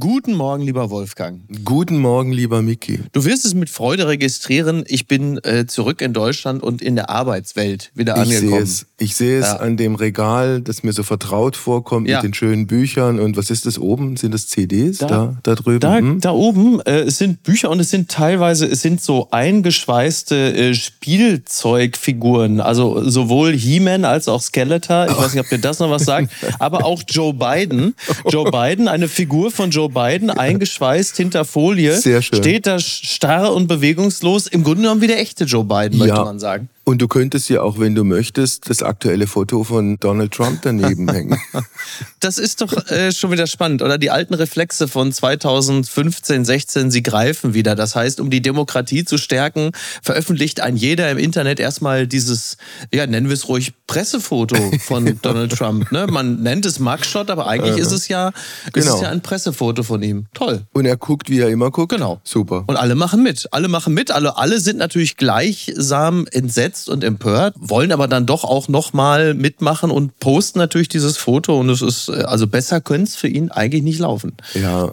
Guten Morgen, lieber Wolfgang. Guten Morgen, lieber Miki. Du wirst es mit Freude registrieren. Ich bin äh, zurück in Deutschland und in der Arbeitswelt wieder ich angekommen. Sehe es. Ich sehe es ja. an dem Regal, das mir so vertraut vorkommt ja. mit den schönen Büchern. Und was ist das oben? Sind das CDs da, da, da drüben? Da, hm? da oben äh, es sind Bücher und es sind teilweise es sind so eingeschweißte äh, Spielzeugfiguren. Also sowohl He-Man als auch Skeletor. Ich oh. weiß nicht, ob dir das noch was sagt. aber auch Joe Biden. Joe Biden, eine Figur von Joe Biden eingeschweißt hinter Folie. Sehr schön. Steht da starr und bewegungslos. Im Grunde genommen wie der echte Joe Biden, möchte ja. man sagen. Und du könntest ja auch, wenn du möchtest, das aktuelle Foto von Donald Trump daneben hängen. Das ist doch äh, schon wieder spannend, oder? Die alten Reflexe von 2015, 16, sie greifen wieder. Das heißt, um die Demokratie zu stärken, veröffentlicht ein jeder im Internet erstmal dieses, ja, nennen wir es ruhig, Pressefoto von Donald Trump. Ne? Man nennt es Mugshot, aber eigentlich äh, ist es ja, genau. ist es ja ein Pressefoto von ihm. Toll. Und er guckt, wie er immer guckt. Genau. Super. Und alle machen mit. Alle machen mit. Alle, alle sind natürlich gleichsam entsetzt entsetzt und empört, wollen aber dann doch auch nochmal mitmachen und posten natürlich dieses Foto. Und es ist, äh, also besser könnte es für ihn eigentlich nicht laufen. Ja,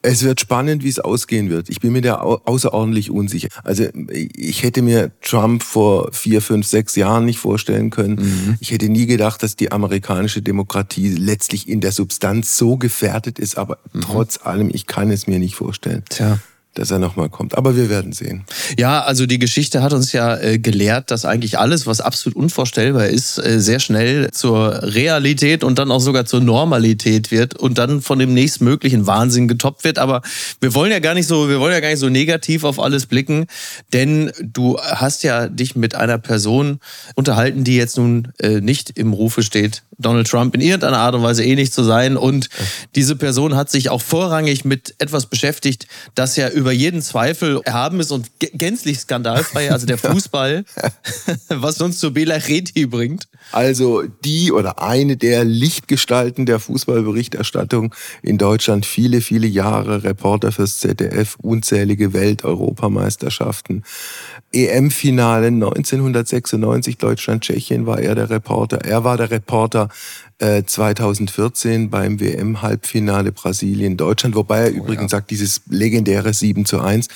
es wird spannend, wie es ausgehen wird. Ich bin mir da außerordentlich unsicher. Also ich hätte mir Trump vor vier, fünf, sechs Jahren nicht vorstellen können. Mhm. Ich hätte nie gedacht, dass die amerikanische Demokratie letztlich in der Substanz so gefährdet ist. Aber mhm. trotz allem, ich kann es mir nicht vorstellen. Tja dass er nochmal kommt. Aber wir werden sehen. Ja, also die Geschichte hat uns ja äh, gelehrt, dass eigentlich alles, was absolut unvorstellbar ist, äh, sehr schnell zur Realität und dann auch sogar zur Normalität wird und dann von dem nächstmöglichen Wahnsinn getoppt wird. Aber wir wollen ja gar nicht so, wir wollen ja gar nicht so negativ auf alles blicken, denn du hast ja dich mit einer Person unterhalten, die jetzt nun äh, nicht im Rufe steht, Donald Trump in irgendeiner Art und Weise ähnlich zu sein. Und diese Person hat sich auch vorrangig mit etwas beschäftigt, das ja über jeden Zweifel erhaben ist und gänzlich skandalfrei, also der Fußball, was uns zu Bela Reti bringt. Also die oder eine der Lichtgestalten der Fußballberichterstattung in Deutschland, viele, viele Jahre Reporter fürs ZDF, unzählige Welt-Europameisterschaften. EM-Finale 1996 Deutschland-Tschechien war er der Reporter. Er war der Reporter äh, 2014 beim WM-Halbfinale Brasilien-Deutschland, wobei er oh, übrigens ja. sagt, dieses legendäre 7 zu 1.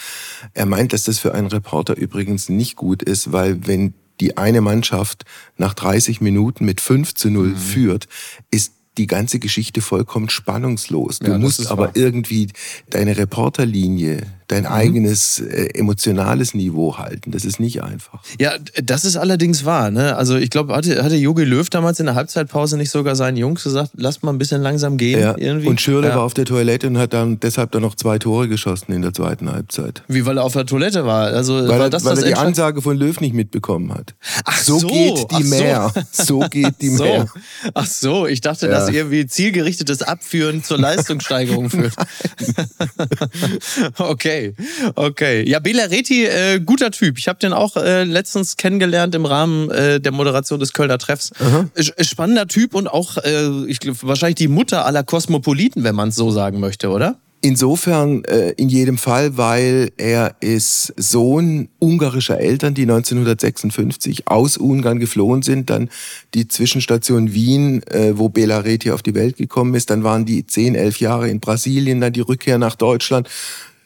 Er meint, dass das für einen Reporter übrigens nicht gut ist, weil wenn die eine Mannschaft nach 30 Minuten mit 5 zu 0 mhm. führt, ist die ganze Geschichte vollkommen spannungslos. Du ja, musst aber wahr. irgendwie deine Reporterlinie, dein mhm. eigenes äh, emotionales Niveau halten. Das ist nicht einfach. Ja, das ist allerdings wahr. Ne? Also ich glaube, hatte, hatte Jogi Löw damals in der Halbzeitpause nicht sogar seinen Jungs gesagt, lasst mal ein bisschen langsam gehen. Ja. Irgendwie? Und Schürle ja. war auf der Toilette und hat dann deshalb dann noch zwei Tore geschossen in der zweiten Halbzeit. Wie, weil er auf der Toilette war? Also, weil, war das weil das er die Ansage von Löw nicht mitbekommen hat. Ach so, so geht die Mehr. So. so geht die so. Mehr. Ach so, ich dachte, ja. dass irgendwie zielgerichtetes Abführen zur Leistungssteigerung führt. okay, okay. Okay. Ja, Bela Reti, äh, guter Typ. Ich habe den auch äh, letztens kennengelernt im Rahmen äh, der Moderation des Kölner Treffs. Spannender Typ und auch, äh, ich glaube, wahrscheinlich die Mutter aller Kosmopoliten, wenn man es so sagen möchte, oder? Insofern äh, in jedem Fall, weil er ist Sohn ungarischer Eltern, die 1956 aus Ungarn geflohen sind, dann die Zwischenstation Wien, äh, wo Bela Reti auf die Welt gekommen ist, dann waren die zehn, elf Jahre in Brasilien, dann die Rückkehr nach Deutschland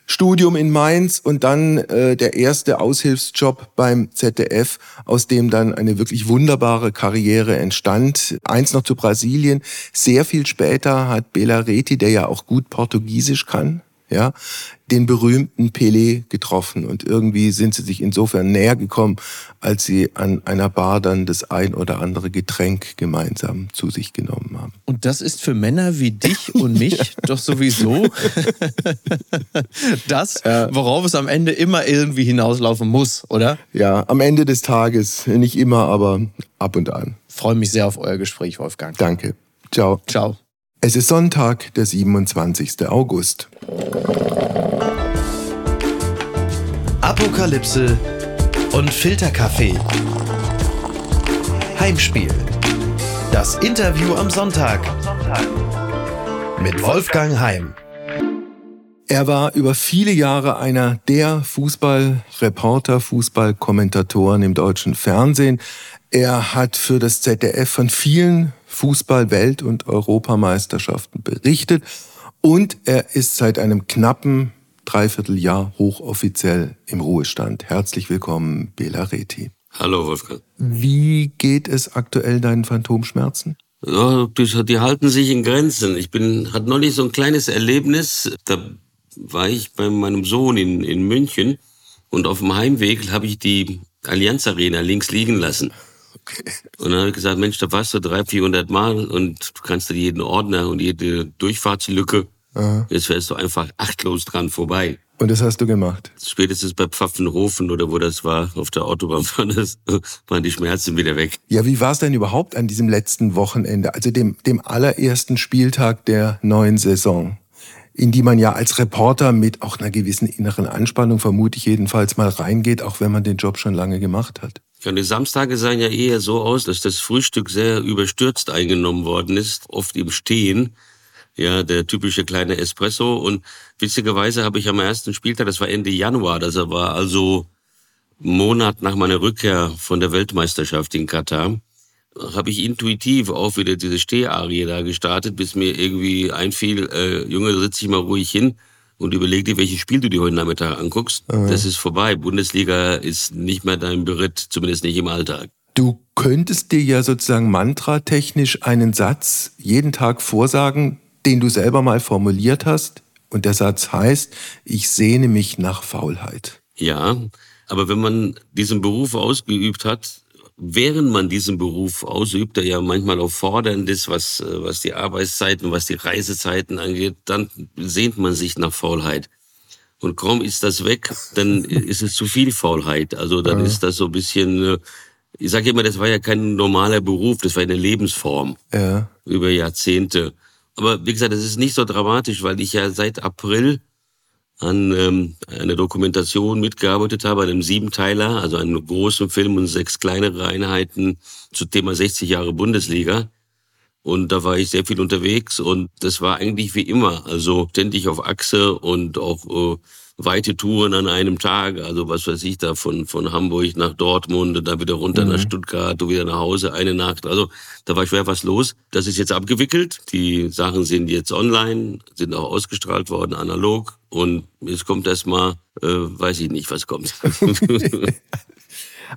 Studium in Mainz und dann äh, der erste Aushilfsjob beim ZDF, aus dem dann eine wirklich wunderbare Karriere entstand. Eins noch zu Brasilien. Sehr viel später hat Bela Reti, der ja auch gut Portugiesisch kann, ja, den berühmten Pelé getroffen und irgendwie sind sie sich insofern näher gekommen, als sie an einer Bar dann das ein oder andere Getränk gemeinsam zu sich genommen haben. Und das ist für Männer wie dich und mich ja. doch sowieso das, worauf es am Ende immer irgendwie hinauslaufen muss, oder? Ja, am Ende des Tages, nicht immer, aber ab und an. Freue mich sehr auf euer Gespräch, Wolfgang. Danke. Ciao. Ciao. Es ist Sonntag, der 27. August. Apokalypse und Filterkaffee. Heimspiel. Das Interview am Sonntag. Mit Wolfgang Heim. Er war über viele Jahre einer der Fußballreporter, Fußballkommentatoren im deutschen Fernsehen. Er hat für das ZDF von vielen Fußball-Welt- und Europameisterschaften berichtet Und er ist seit einem knappen Dreivierteljahr hochoffiziell im Ruhestand. Herzlich willkommen, Bela Reti. Hallo, Wolfgang. Wie geht es aktuell deinen Phantomschmerzen? Ja, die, die halten sich in Grenzen. Ich bin, hatte neulich so ein kleines Erlebnis. Da war ich bei meinem Sohn in, in München und auf dem Heimweg habe ich die Allianz Arena links liegen lassen. Okay. Und dann habe ich gesagt, Mensch, da warst du 300, 400 Mal und du kannst dir jeden Ordner und jede Durchfahrtslücke. Aha. Jetzt wärst du einfach achtlos dran vorbei. Und das hast du gemacht? Spätestens bei Pfaffenhofen oder wo das war, auf der Autobahn, waren die Schmerzen wieder weg. Ja, wie war es denn überhaupt an diesem letzten Wochenende, also dem, dem allerersten Spieltag der neuen Saison? in die man ja als Reporter mit auch einer gewissen inneren Anspannung, vermute ich jedenfalls, mal reingeht, auch wenn man den Job schon lange gemacht hat. Ja, die Samstage sahen ja eher so aus, dass das Frühstück sehr überstürzt eingenommen worden ist, oft im Stehen. Ja, der typische kleine Espresso. Und witzigerweise habe ich am ersten Spieltag, das war Ende Januar, das war also Monat nach meiner Rückkehr von der Weltmeisterschaft in Katar, habe ich intuitiv auch wieder diese Steharie da gestartet, bis mir irgendwie einfiel, äh, Junge, setz dich mal ruhig hin und überleg dir, welches Spiel du dir heute Nachmittag anguckst. Mhm. Das ist vorbei. Bundesliga ist nicht mehr dein Beritt, zumindest nicht im Alltag. Du könntest dir ja sozusagen mantratechnisch einen Satz jeden Tag vorsagen, den du selber mal formuliert hast. Und der Satz heißt, ich sehne mich nach Faulheit. Ja, aber wenn man diesen Beruf ausgeübt hat, während man diesen Beruf ausübt, der ja manchmal auch fordernd ist, was, äh, was die Arbeitszeiten, was die Reisezeiten angeht, dann sehnt man sich nach Faulheit. Und kaum ist das weg, dann ist es zu viel Faulheit. Also dann ja. ist das so ein bisschen, äh, ich sage immer, das war ja kein normaler Beruf, das war eine Lebensform ja. über Jahrzehnte. Aber wie gesagt, das ist nicht so dramatisch, weil ich ja seit April an ähm, einer Dokumentation mitgearbeitet habe, einem Siebenteiler, also einem großen Film und sechs kleinere Einheiten zu Thema 60 Jahre Bundesliga. Und da war ich sehr viel unterwegs und das war eigentlich wie immer, also ständig auf Achse und auch äh, weite Touren an einem Tag, also was weiß ich da, von, von Hamburg nach Dortmund, und dann wieder runter mhm. nach Stuttgart und wieder nach Hause, eine Nacht. Also da war schwer was los. Das ist jetzt abgewickelt. Die Sachen sind jetzt online, sind auch ausgestrahlt worden, analog. Und jetzt kommt erstmal, äh, weiß ich nicht, was kommt.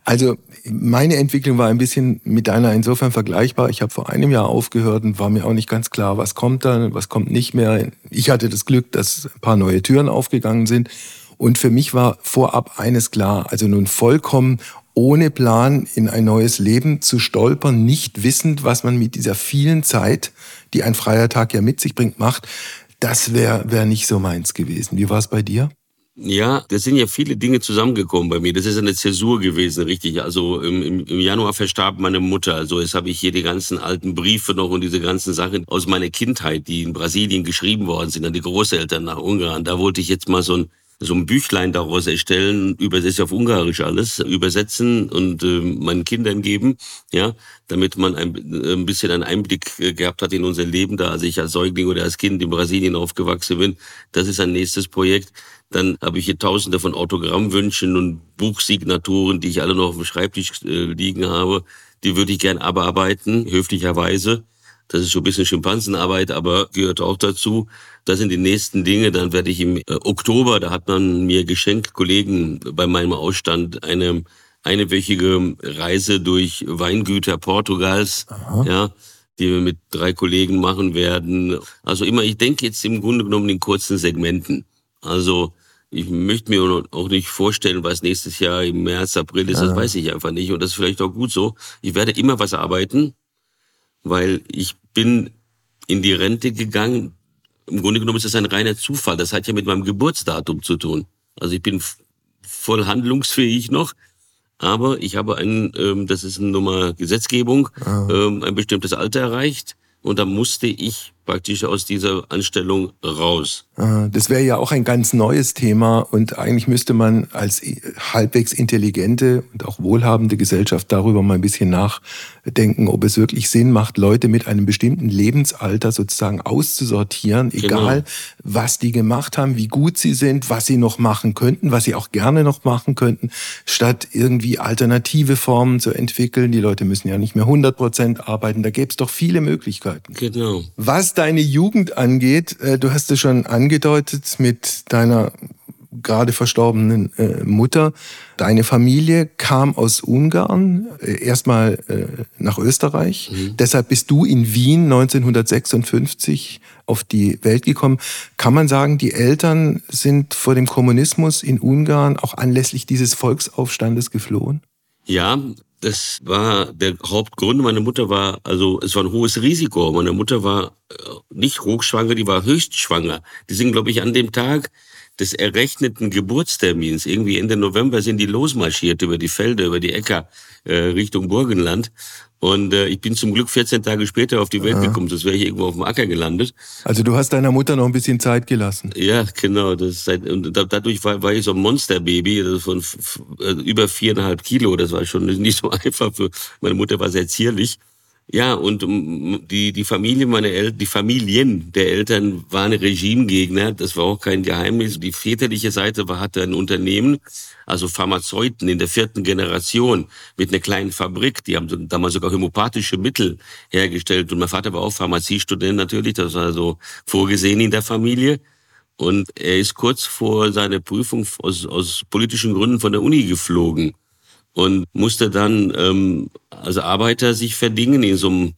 Also meine Entwicklung war ein bisschen mit deiner insofern vergleichbar. Ich habe vor einem Jahr aufgehört und war mir auch nicht ganz klar, was kommt dann, was kommt nicht mehr. Ich hatte das Glück, dass ein paar neue Türen aufgegangen sind. Und für mich war vorab eines klar, also nun vollkommen ohne Plan in ein neues Leben zu stolpern, nicht wissend, was man mit dieser vielen Zeit, die ein freier Tag ja mit sich bringt, macht, das wäre wär nicht so meins gewesen. Wie war es bei dir? Ja, das sind ja viele Dinge zusammengekommen bei mir. Das ist eine Zäsur gewesen, richtig. Also im, im, Januar verstarb meine Mutter. Also jetzt habe ich hier die ganzen alten Briefe noch und diese ganzen Sachen aus meiner Kindheit, die in Brasilien geschrieben worden sind, an die Großeltern nach Ungarn. Da wollte ich jetzt mal so ein so ein Büchlein daraus erstellen, übersetze auf Ungarisch alles, übersetzen und äh, meinen Kindern geben, ja, damit man ein, ein bisschen einen Einblick äh, gehabt hat in unser Leben, da als ich als Säugling oder als Kind in Brasilien aufgewachsen bin. Das ist ein nächstes Projekt. Dann habe ich hier tausende von Autogrammwünschen und Buchsignaturen, die ich alle noch auf dem Schreibtisch äh, liegen habe. Die würde ich gern abarbeiten, höflicherweise. Das ist schon ein bisschen Schimpansenarbeit, aber gehört auch dazu. Das sind die nächsten Dinge. Dann werde ich im äh, Oktober, da hat man mir geschenkt, Kollegen bei meinem Ausstand, eine einewöchige Reise durch Weingüter Portugals, Aha. ja, die wir mit drei Kollegen machen werden. Also immer, ich denke jetzt im Grunde genommen in kurzen Segmenten. Also ich möchte mir auch nicht vorstellen, was nächstes Jahr im März, April ist, das weiß ich einfach nicht. Und das ist vielleicht auch gut so. Ich werde immer was arbeiten, weil ich bin in die Rente gegangen. Im Grunde genommen ist das ein reiner Zufall. Das hat ja mit meinem Geburtsdatum zu tun. Also ich bin voll handlungsfähig noch, aber ich habe ein, ähm, das ist eine Nummer Gesetzgebung, ah. ähm, ein bestimmtes Alter erreicht und da musste ich praktisch aus dieser Anstellung raus. Ah, das wäre ja auch ein ganz neues Thema und eigentlich müsste man als halbwegs intelligente und auch wohlhabende Gesellschaft darüber mal ein bisschen nachdenken, ob es wirklich Sinn macht, Leute mit einem bestimmten Lebensalter sozusagen auszusortieren, genau. egal genau. was die gemacht haben, wie gut sie sind, was sie noch machen könnten, was sie auch gerne noch machen könnten, statt irgendwie alternative Formen zu entwickeln. Die Leute müssen ja nicht mehr 100 Prozent arbeiten, da gäbe es doch viele Möglichkeiten. Genau. Was deine Jugend angeht, äh, du hast es schon angedeutet mit deiner gerade verstorbenen äh, Mutter. Deine Familie kam aus Ungarn, äh, erstmal nach Österreich. Mhm. Deshalb bist du in Wien 1956 auf die Welt gekommen. Kann man sagen, die Eltern sind vor dem Kommunismus in Ungarn auch anlässlich dieses Volksaufstandes geflohen? Ja, das war der Hauptgrund. Meine Mutter war, also es war ein hohes Risiko. Meine Mutter war äh, nicht hochschwanger, die war höchstschwanger. Die sind, glaube ich, an dem Tag des errechneten Geburtstermins, irgendwie Ende November, sind die losmarschiert über die Felder, über die Äcker äh, Richtung Burgenland. Und äh, ich bin zum Glück 14 Tage später auf die Welt Aha. gekommen, sonst wäre ich irgendwo auf dem Acker gelandet. Also du hast deiner Mutter noch ein bisschen Zeit gelassen. Ja, genau. Das seit, und dadurch war, war ich so ein Monsterbaby das von äh, über viereinhalb Kilo. Das war schon nicht so einfach. Für, meine Mutter war sehr zierlich. Ja, und die, die Familie meiner Eltern, die Familien der Eltern waren Regimegegner. Das war auch kein Geheimnis. Die väterliche Seite war, hatte ein Unternehmen, also Pharmazeuten in der vierten Generation mit einer kleinen Fabrik. Die haben damals sogar homöopathische Mittel hergestellt. Und mein Vater war auch Pharmaziestudent natürlich. Das war so vorgesehen in der Familie. Und er ist kurz vor seiner Prüfung aus, aus politischen Gründen von der Uni geflogen und musste dann ähm, als Arbeiter sich verdingen in so einem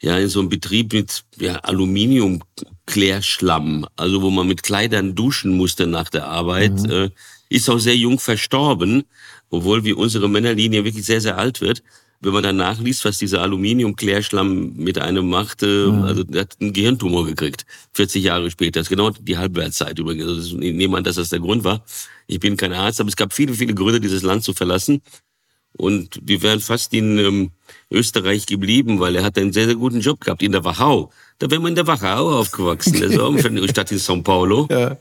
ja in so einem Betrieb mit ja, Aluminiumklärschlamm, also wo man mit Kleidern duschen musste nach der Arbeit, mhm. äh, ist auch sehr jung verstorben, obwohl wie unsere Männerlinie wirklich sehr sehr alt wird. Wenn man dann nachliest, was dieser Aluminiumklärschlamm mit einem machte, mhm. also der hat einen Gehirntumor gekriegt, 40 Jahre später. Das ist genau die Halbwertszeit übrigens. Also ich nehme an, dass das der Grund war. Ich bin kein Arzt, aber es gab viele, viele Gründe, dieses Land zu verlassen. Und wir wären fast in ähm, Österreich geblieben, weil er hat einen sehr, sehr guten Job gehabt in der Wachau. Da wäre man in der Wachau aufgewachsen, ist auch eine Stadt in São Paulo. Ja.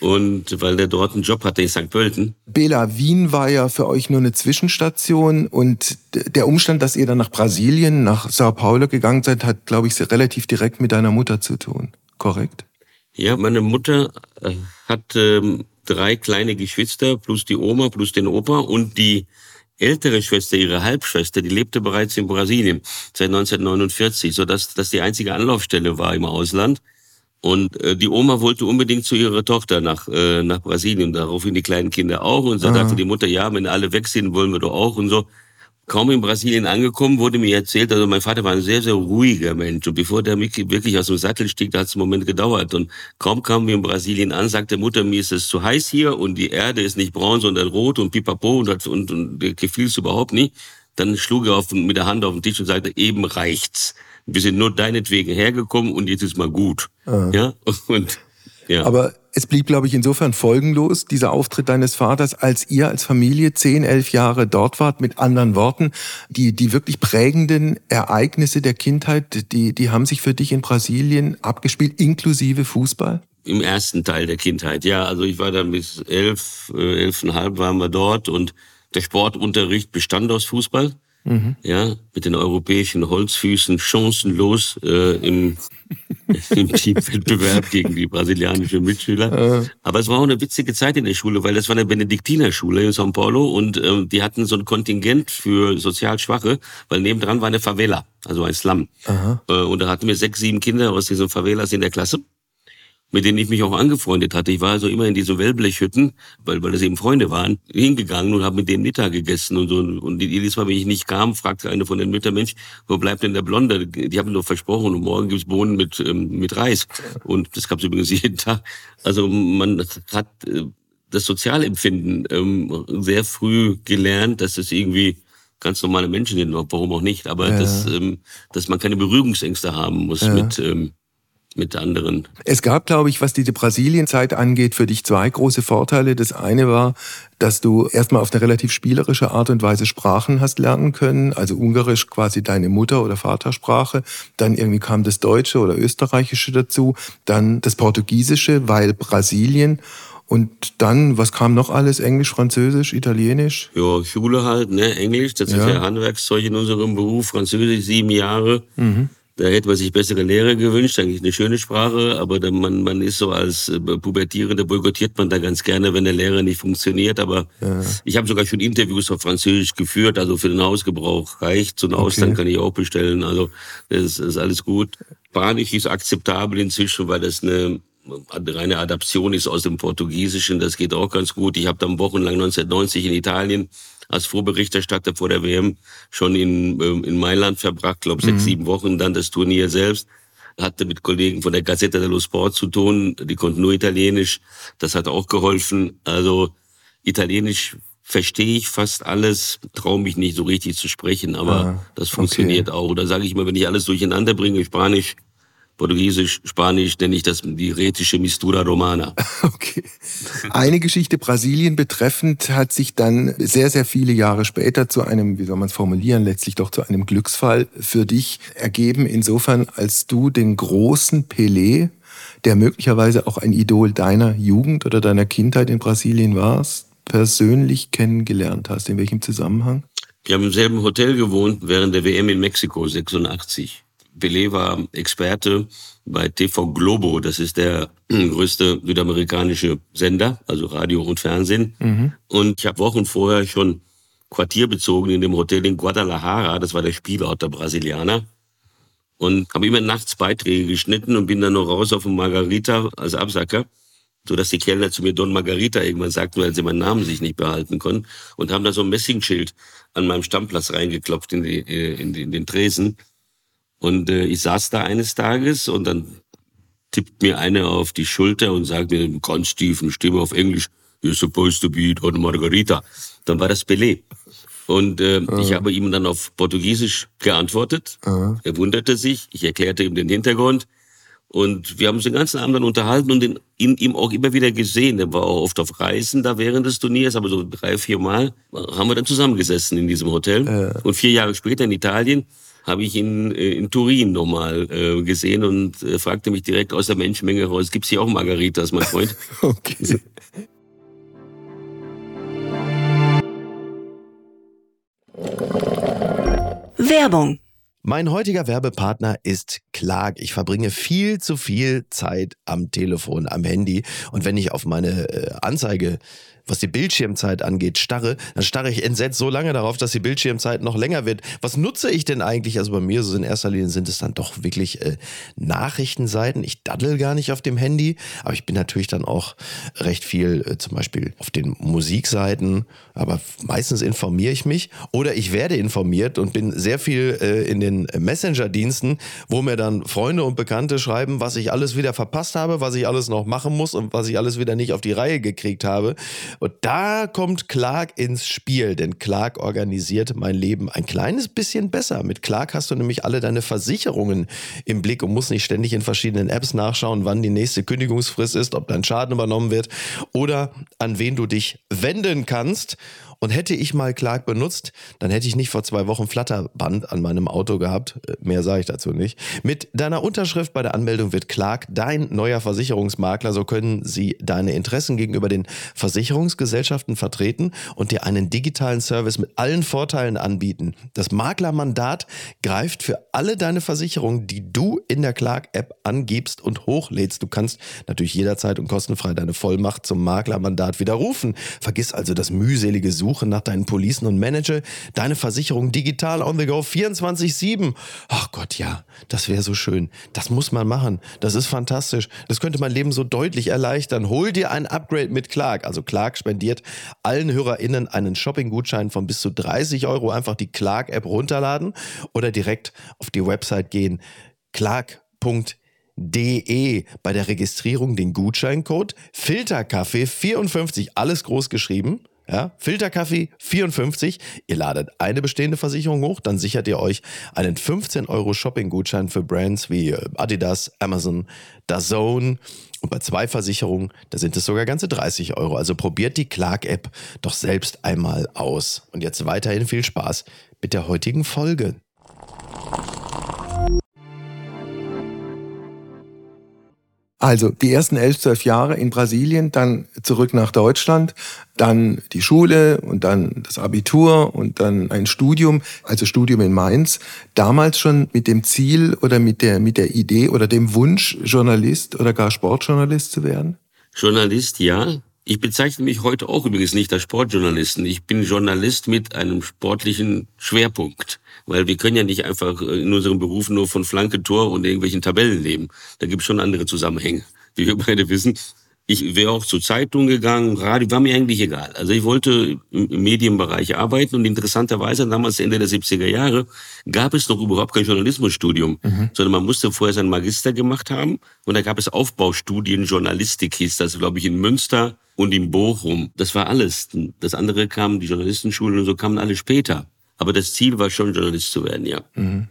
Und weil der dort einen Job hatte in St. Pölten. Bela, Wien war ja für euch nur eine Zwischenstation und der Umstand, dass ihr dann nach Brasilien, nach Sao Paulo gegangen seid, hat, glaube ich, relativ direkt mit deiner Mutter zu tun. Korrekt? Ja, meine Mutter äh, hat ähm, drei kleine Geschwister plus die Oma plus den Opa und die ältere Schwester, ihre Halbschwester, die lebte bereits in Brasilien seit 1949, so dass das die einzige Anlaufstelle war im Ausland. Und äh, die Oma wollte unbedingt zu ihrer Tochter nach, äh, nach Brasilien, daraufhin die kleinen Kinder auch. Und so Aha. sagte die Mutter, ja, wenn alle weg sind, wollen wir doch auch und so kaum in Brasilien angekommen, wurde mir erzählt, also mein Vater war ein sehr, sehr ruhiger Mensch. Und bevor der wirklich aus dem Sattel stieg, da hat es einen Moment gedauert. Und kaum kamen wir in Brasilien an, sagte Mutter, mir ist es zu heiß hier und die Erde ist nicht braun, sondern rot und pipapo und, und, und gefiel es überhaupt nicht. Dann schlug er auf, mit der Hand auf den Tisch und sagte, eben reicht's. Wir sind nur deinetwegen hergekommen und jetzt ist mal gut. Ah. Ja, und ja. Aber es blieb, glaube ich, insofern folgenlos, dieser Auftritt deines Vaters, als ihr als Familie zehn, elf Jahre dort wart. Mit anderen Worten, die, die wirklich prägenden Ereignisse der Kindheit, die, die haben sich für dich in Brasilien abgespielt, inklusive Fußball? Im ersten Teil der Kindheit, ja. Also ich war dann bis elf, äh, elfeinhalb waren wir dort und der Sportunterricht bestand aus Fußball. Mhm. Ja, mit den europäischen Holzfüßen chancenlos äh, im, im Teamwettbewerb gegen die brasilianische Mitschüler. Äh. Aber es war auch eine witzige Zeit in der Schule, weil das war eine Benediktinerschule in São Paulo und äh, die hatten so ein Kontingent für sozial Schwache, weil nebendran war eine Favela, also ein Slum. Aha. Äh, und da hatten wir sechs, sieben Kinder aus diesen Favelas in der Klasse mit denen ich mich auch angefreundet hatte. Ich war also immer in diese Wellblechhütten, weil, weil das eben Freunde waren, hingegangen und habe mit denen Mittag gegessen und so. Und jedes Mal, wenn ich nicht kam, fragte eine von den Müttern, Mensch, wo bleibt denn der Blonde? Die haben nur versprochen, und morgen gibt's Bohnen mit, ähm, mit Reis. Und das gab's übrigens jeden Tag. Also man hat äh, das Sozialempfinden ähm, sehr früh gelernt, dass es irgendwie ganz normale Menschen sind, warum auch nicht, aber ja. dass, ähm, dass man keine Berührungsängste haben muss ja. mit ähm, mit anderen. Es gab, glaube ich, was diese Brasilienzeit angeht, für dich zwei große Vorteile. Das eine war, dass du erstmal auf eine relativ spielerische Art und Weise Sprachen hast lernen können, also Ungarisch quasi deine Mutter- oder Vatersprache, dann irgendwie kam das Deutsche oder Österreichische dazu, dann das Portugiesische, weil Brasilien und dann, was kam noch alles? Englisch, Französisch, Italienisch? Ja, Schule halt, ne? Englisch, das ja. ist ja Handwerkszeug in unserem Beruf, Französisch sieben Jahre. Mhm Da hätte man sich bessere Lehrer gewünscht, eigentlich eine schöne Sprache, aber man, man ist so als äh, Pubertierender, boykottiert man da ganz gerne, wenn der Lehrer nicht funktioniert. Aber ja. ich habe sogar schon Interviews auf Französisch geführt, also für den Hausgebrauch reicht. So einen okay. Ausland kann ich auch bestellen, also das ist alles gut. Spanisch ist akzeptabel inzwischen, weil das eine reine Adaption ist aus dem Portugiesischen. Das geht auch ganz gut. Ich habe dann wochenlang 1990 in Italien als Vorberichterstatter vor der WM schon in, ähm, in Mailand verbracht, glaube sechs, mhm. sieben Wochen. Dann das Turnier selbst hatte mit Kollegen von der Gazzetta dello Sport zu tun. Die konnten nur Italienisch. Das hat auch geholfen. Also Italienisch verstehe ich fast alles, traue mich nicht so richtig zu sprechen, aber ah, das funktioniert okay. auch. Da sage ich mal, wenn ich alles durcheinander bringe, Spanisch, Portugiesisch, Spanisch nenne ich das die rätische Mistura Romana. Okay. Eine Geschichte Brasilien betreffend hat sich dann sehr, sehr viele Jahre später zu einem, wie soll man es formulieren, letztlich doch zu einem Glücksfall für dich ergeben. Insofern, als du den großen Pelé, der möglicherweise auch ein Idol deiner Jugend oder deiner Kindheit in Brasilien warst, persönlich kennengelernt hast. In welchem Zusammenhang? Wir haben im selben Hotel gewohnt während der WM in Mexiko 86. Pelé war Experte bei TV Globo, das ist der größte südamerikanische Sender, also Radio und Fernsehen. Mhm. Und ich habe Wochen vorher schon Quartier bezogen in dem Hotel in Guadalajara, das war der Spielort der Brasilianer. Und habe immer nachts Beiträge geschnitten und bin dann noch raus auf den Margarita als Absacker, so dass die Kellner zu mir Don Margarita irgendwann sagten, weil sie meinen Namen sich nicht behalten konnten und haben da so ein Messingschild an meinem Stammplatz reingeklopft in, die, äh, in, die, in den Tresen. Und äh, ich saß da eines Tages und dann tippt mir einer auf die Schulter und sagt mir mit ganz tiefen Stimme auf Englisch, you're supposed to be on Margarita. Dann war das Pelé. Und äh, ah. ich habe ihm dann auf Portugiesisch geantwortet. Ah. Er wunderte sich. Ich erklärte ihm den Hintergrund. Und wir haben uns den ganzen Abend dann unterhalten und in, in ihm auch immer wieder gesehen. Er war auch oft auf Reisen da während des Turniers, aber so drei, vier Mal haben wir dann zusammengesessen in diesem Hotel. Äh. Und vier Jahre später in Italien habe ich ihn äh, in Turin nochmal äh, gesehen und äh, fragte mich direkt aus der Menschenmenge raus, gibt's hier auch Margaritas, mein Freund? okay. Werbung mein heutiger Werbepartner ist Clark. Ich verbringe viel zu viel Zeit am Telefon, am Handy. Und wenn ich auf meine äh, Anzeige was die Bildschirmzeit angeht, starre, dann starre ich entsetzt so lange darauf, dass die Bildschirmzeit noch länger wird. Was nutze ich denn eigentlich? Also bei mir so in erster Linie sind es dann doch wirklich äh, Nachrichtenseiten. Ich daddel gar nicht auf dem Handy, aber ich bin natürlich dann auch recht viel äh, zum Beispiel auf den Musikseiten, aber meistens informiere ich mich oder ich werde informiert und bin sehr viel äh, in den Messenger-Diensten, wo mir dann Freunde und Bekannte schreiben, was ich alles wieder verpasst habe, was ich alles noch machen muss und was ich alles wieder nicht auf die Reihe gekriegt habe. Und da kommt Clark ins Spiel, denn Clark organisiert mein Leben ein kleines bisschen besser. Mit Clark hast du nämlich alle deine Versicherungen im Blick und musst nicht ständig in verschiedenen Apps nachschauen, wann die nächste Kündigungsfrist ist, ob dein Schaden übernommen wird oder an wen du dich wenden kannst. Und hätte ich mal Clark benutzt, dann hätte ich nicht vor zwei Wochen Flatterband an meinem Auto gehabt. Äh, mehr sage ich dazu nicht. Mit deiner Unterschrift bei der Anmeldung wird Clark dein neuer Versicherungsmakler. So können sie deine Interessen gegenüber den Versicherungsgesellschaften vertreten und dir einen digitalen Service mit allen Vorteilen anbieten. Das Maklermandat greift für alle deine Versicherungen, die du in der Clark-App angibst und hochlädst. Du kannst natürlich jederzeit und kostenfrei deine Vollmacht zum Maklermandat widerrufen. Vergiss also das mühselige Suchen Suche nach deinen Policen und manage deine Versicherung digital on the go 24-7. Ach Gott, ja, das wäre so schön. Das muss man machen. Das ist fantastisch. Das könnte mein Leben so deutlich erleichtern. Hol dir ein Upgrade mit Clark. Also Clark spendiert allen HörerInnen einen Shopping-Gutschein von bis zu 30 Euro. Einfach die Clark-App runterladen oder direkt auf die Website gehen. Clark.de bei der Registrierung den Gutscheincode Filterkaffee 54 alles groß geschrieben ja, Filterkaffee 54. Ihr ladet eine bestehende Versicherung hoch, dann sichert ihr euch einen 15 Euro Shopping-Gutschein für Brands wie äh, Adidas, Amazon, DAZN. Und bei zwei Versicherungen, da sind es sogar ganze 30 Euro. Also probiert die Clark-App doch selbst einmal aus. Und jetzt weiterhin viel Spaß mit der heutigen Folge. Also die ersten elf, zwölf Jahre in Brasilien, dann zurück nach Deutschland, dann die Schule und dann das Abitur und dann ein Studium, also Studium in Mainz. Damals schon mit dem Ziel oder mit der, mit der Idee oder dem Wunsch, Journalist oder gar Sportjournalist zu werden? Journalist, ja. Ich bezeichne mich heute auch übrigens nicht als Sportjournalisten. Ich bin Journalist mit einem sportlichen Schwerpunkt. Weil wir können ja nicht einfach in unserem Beruf nur von Flanke, Tor und irgendwelchen Tabellen leben. Da gibt es schon andere Zusammenhänge, wie wir beide wissen. Ich wäre auch zur Zeitung gegangen, Radio, war mir eigentlich egal. Also ich wollte im Medienbereich arbeiten und interessanterweise damals Ende der 70er Jahre gab es noch überhaupt kein Journalismusstudium, mhm. sondern man musste vorher seinen Magister gemacht haben und da gab es Aufbaustudien, Journalistik hieß das, glaube ich, in Münster und in Bochum. Das war alles. Das andere kamen, die Journalistenschulen und so kamen alle später. Aber das Ziel war schon, Journalist zu werden, ja. Mhm.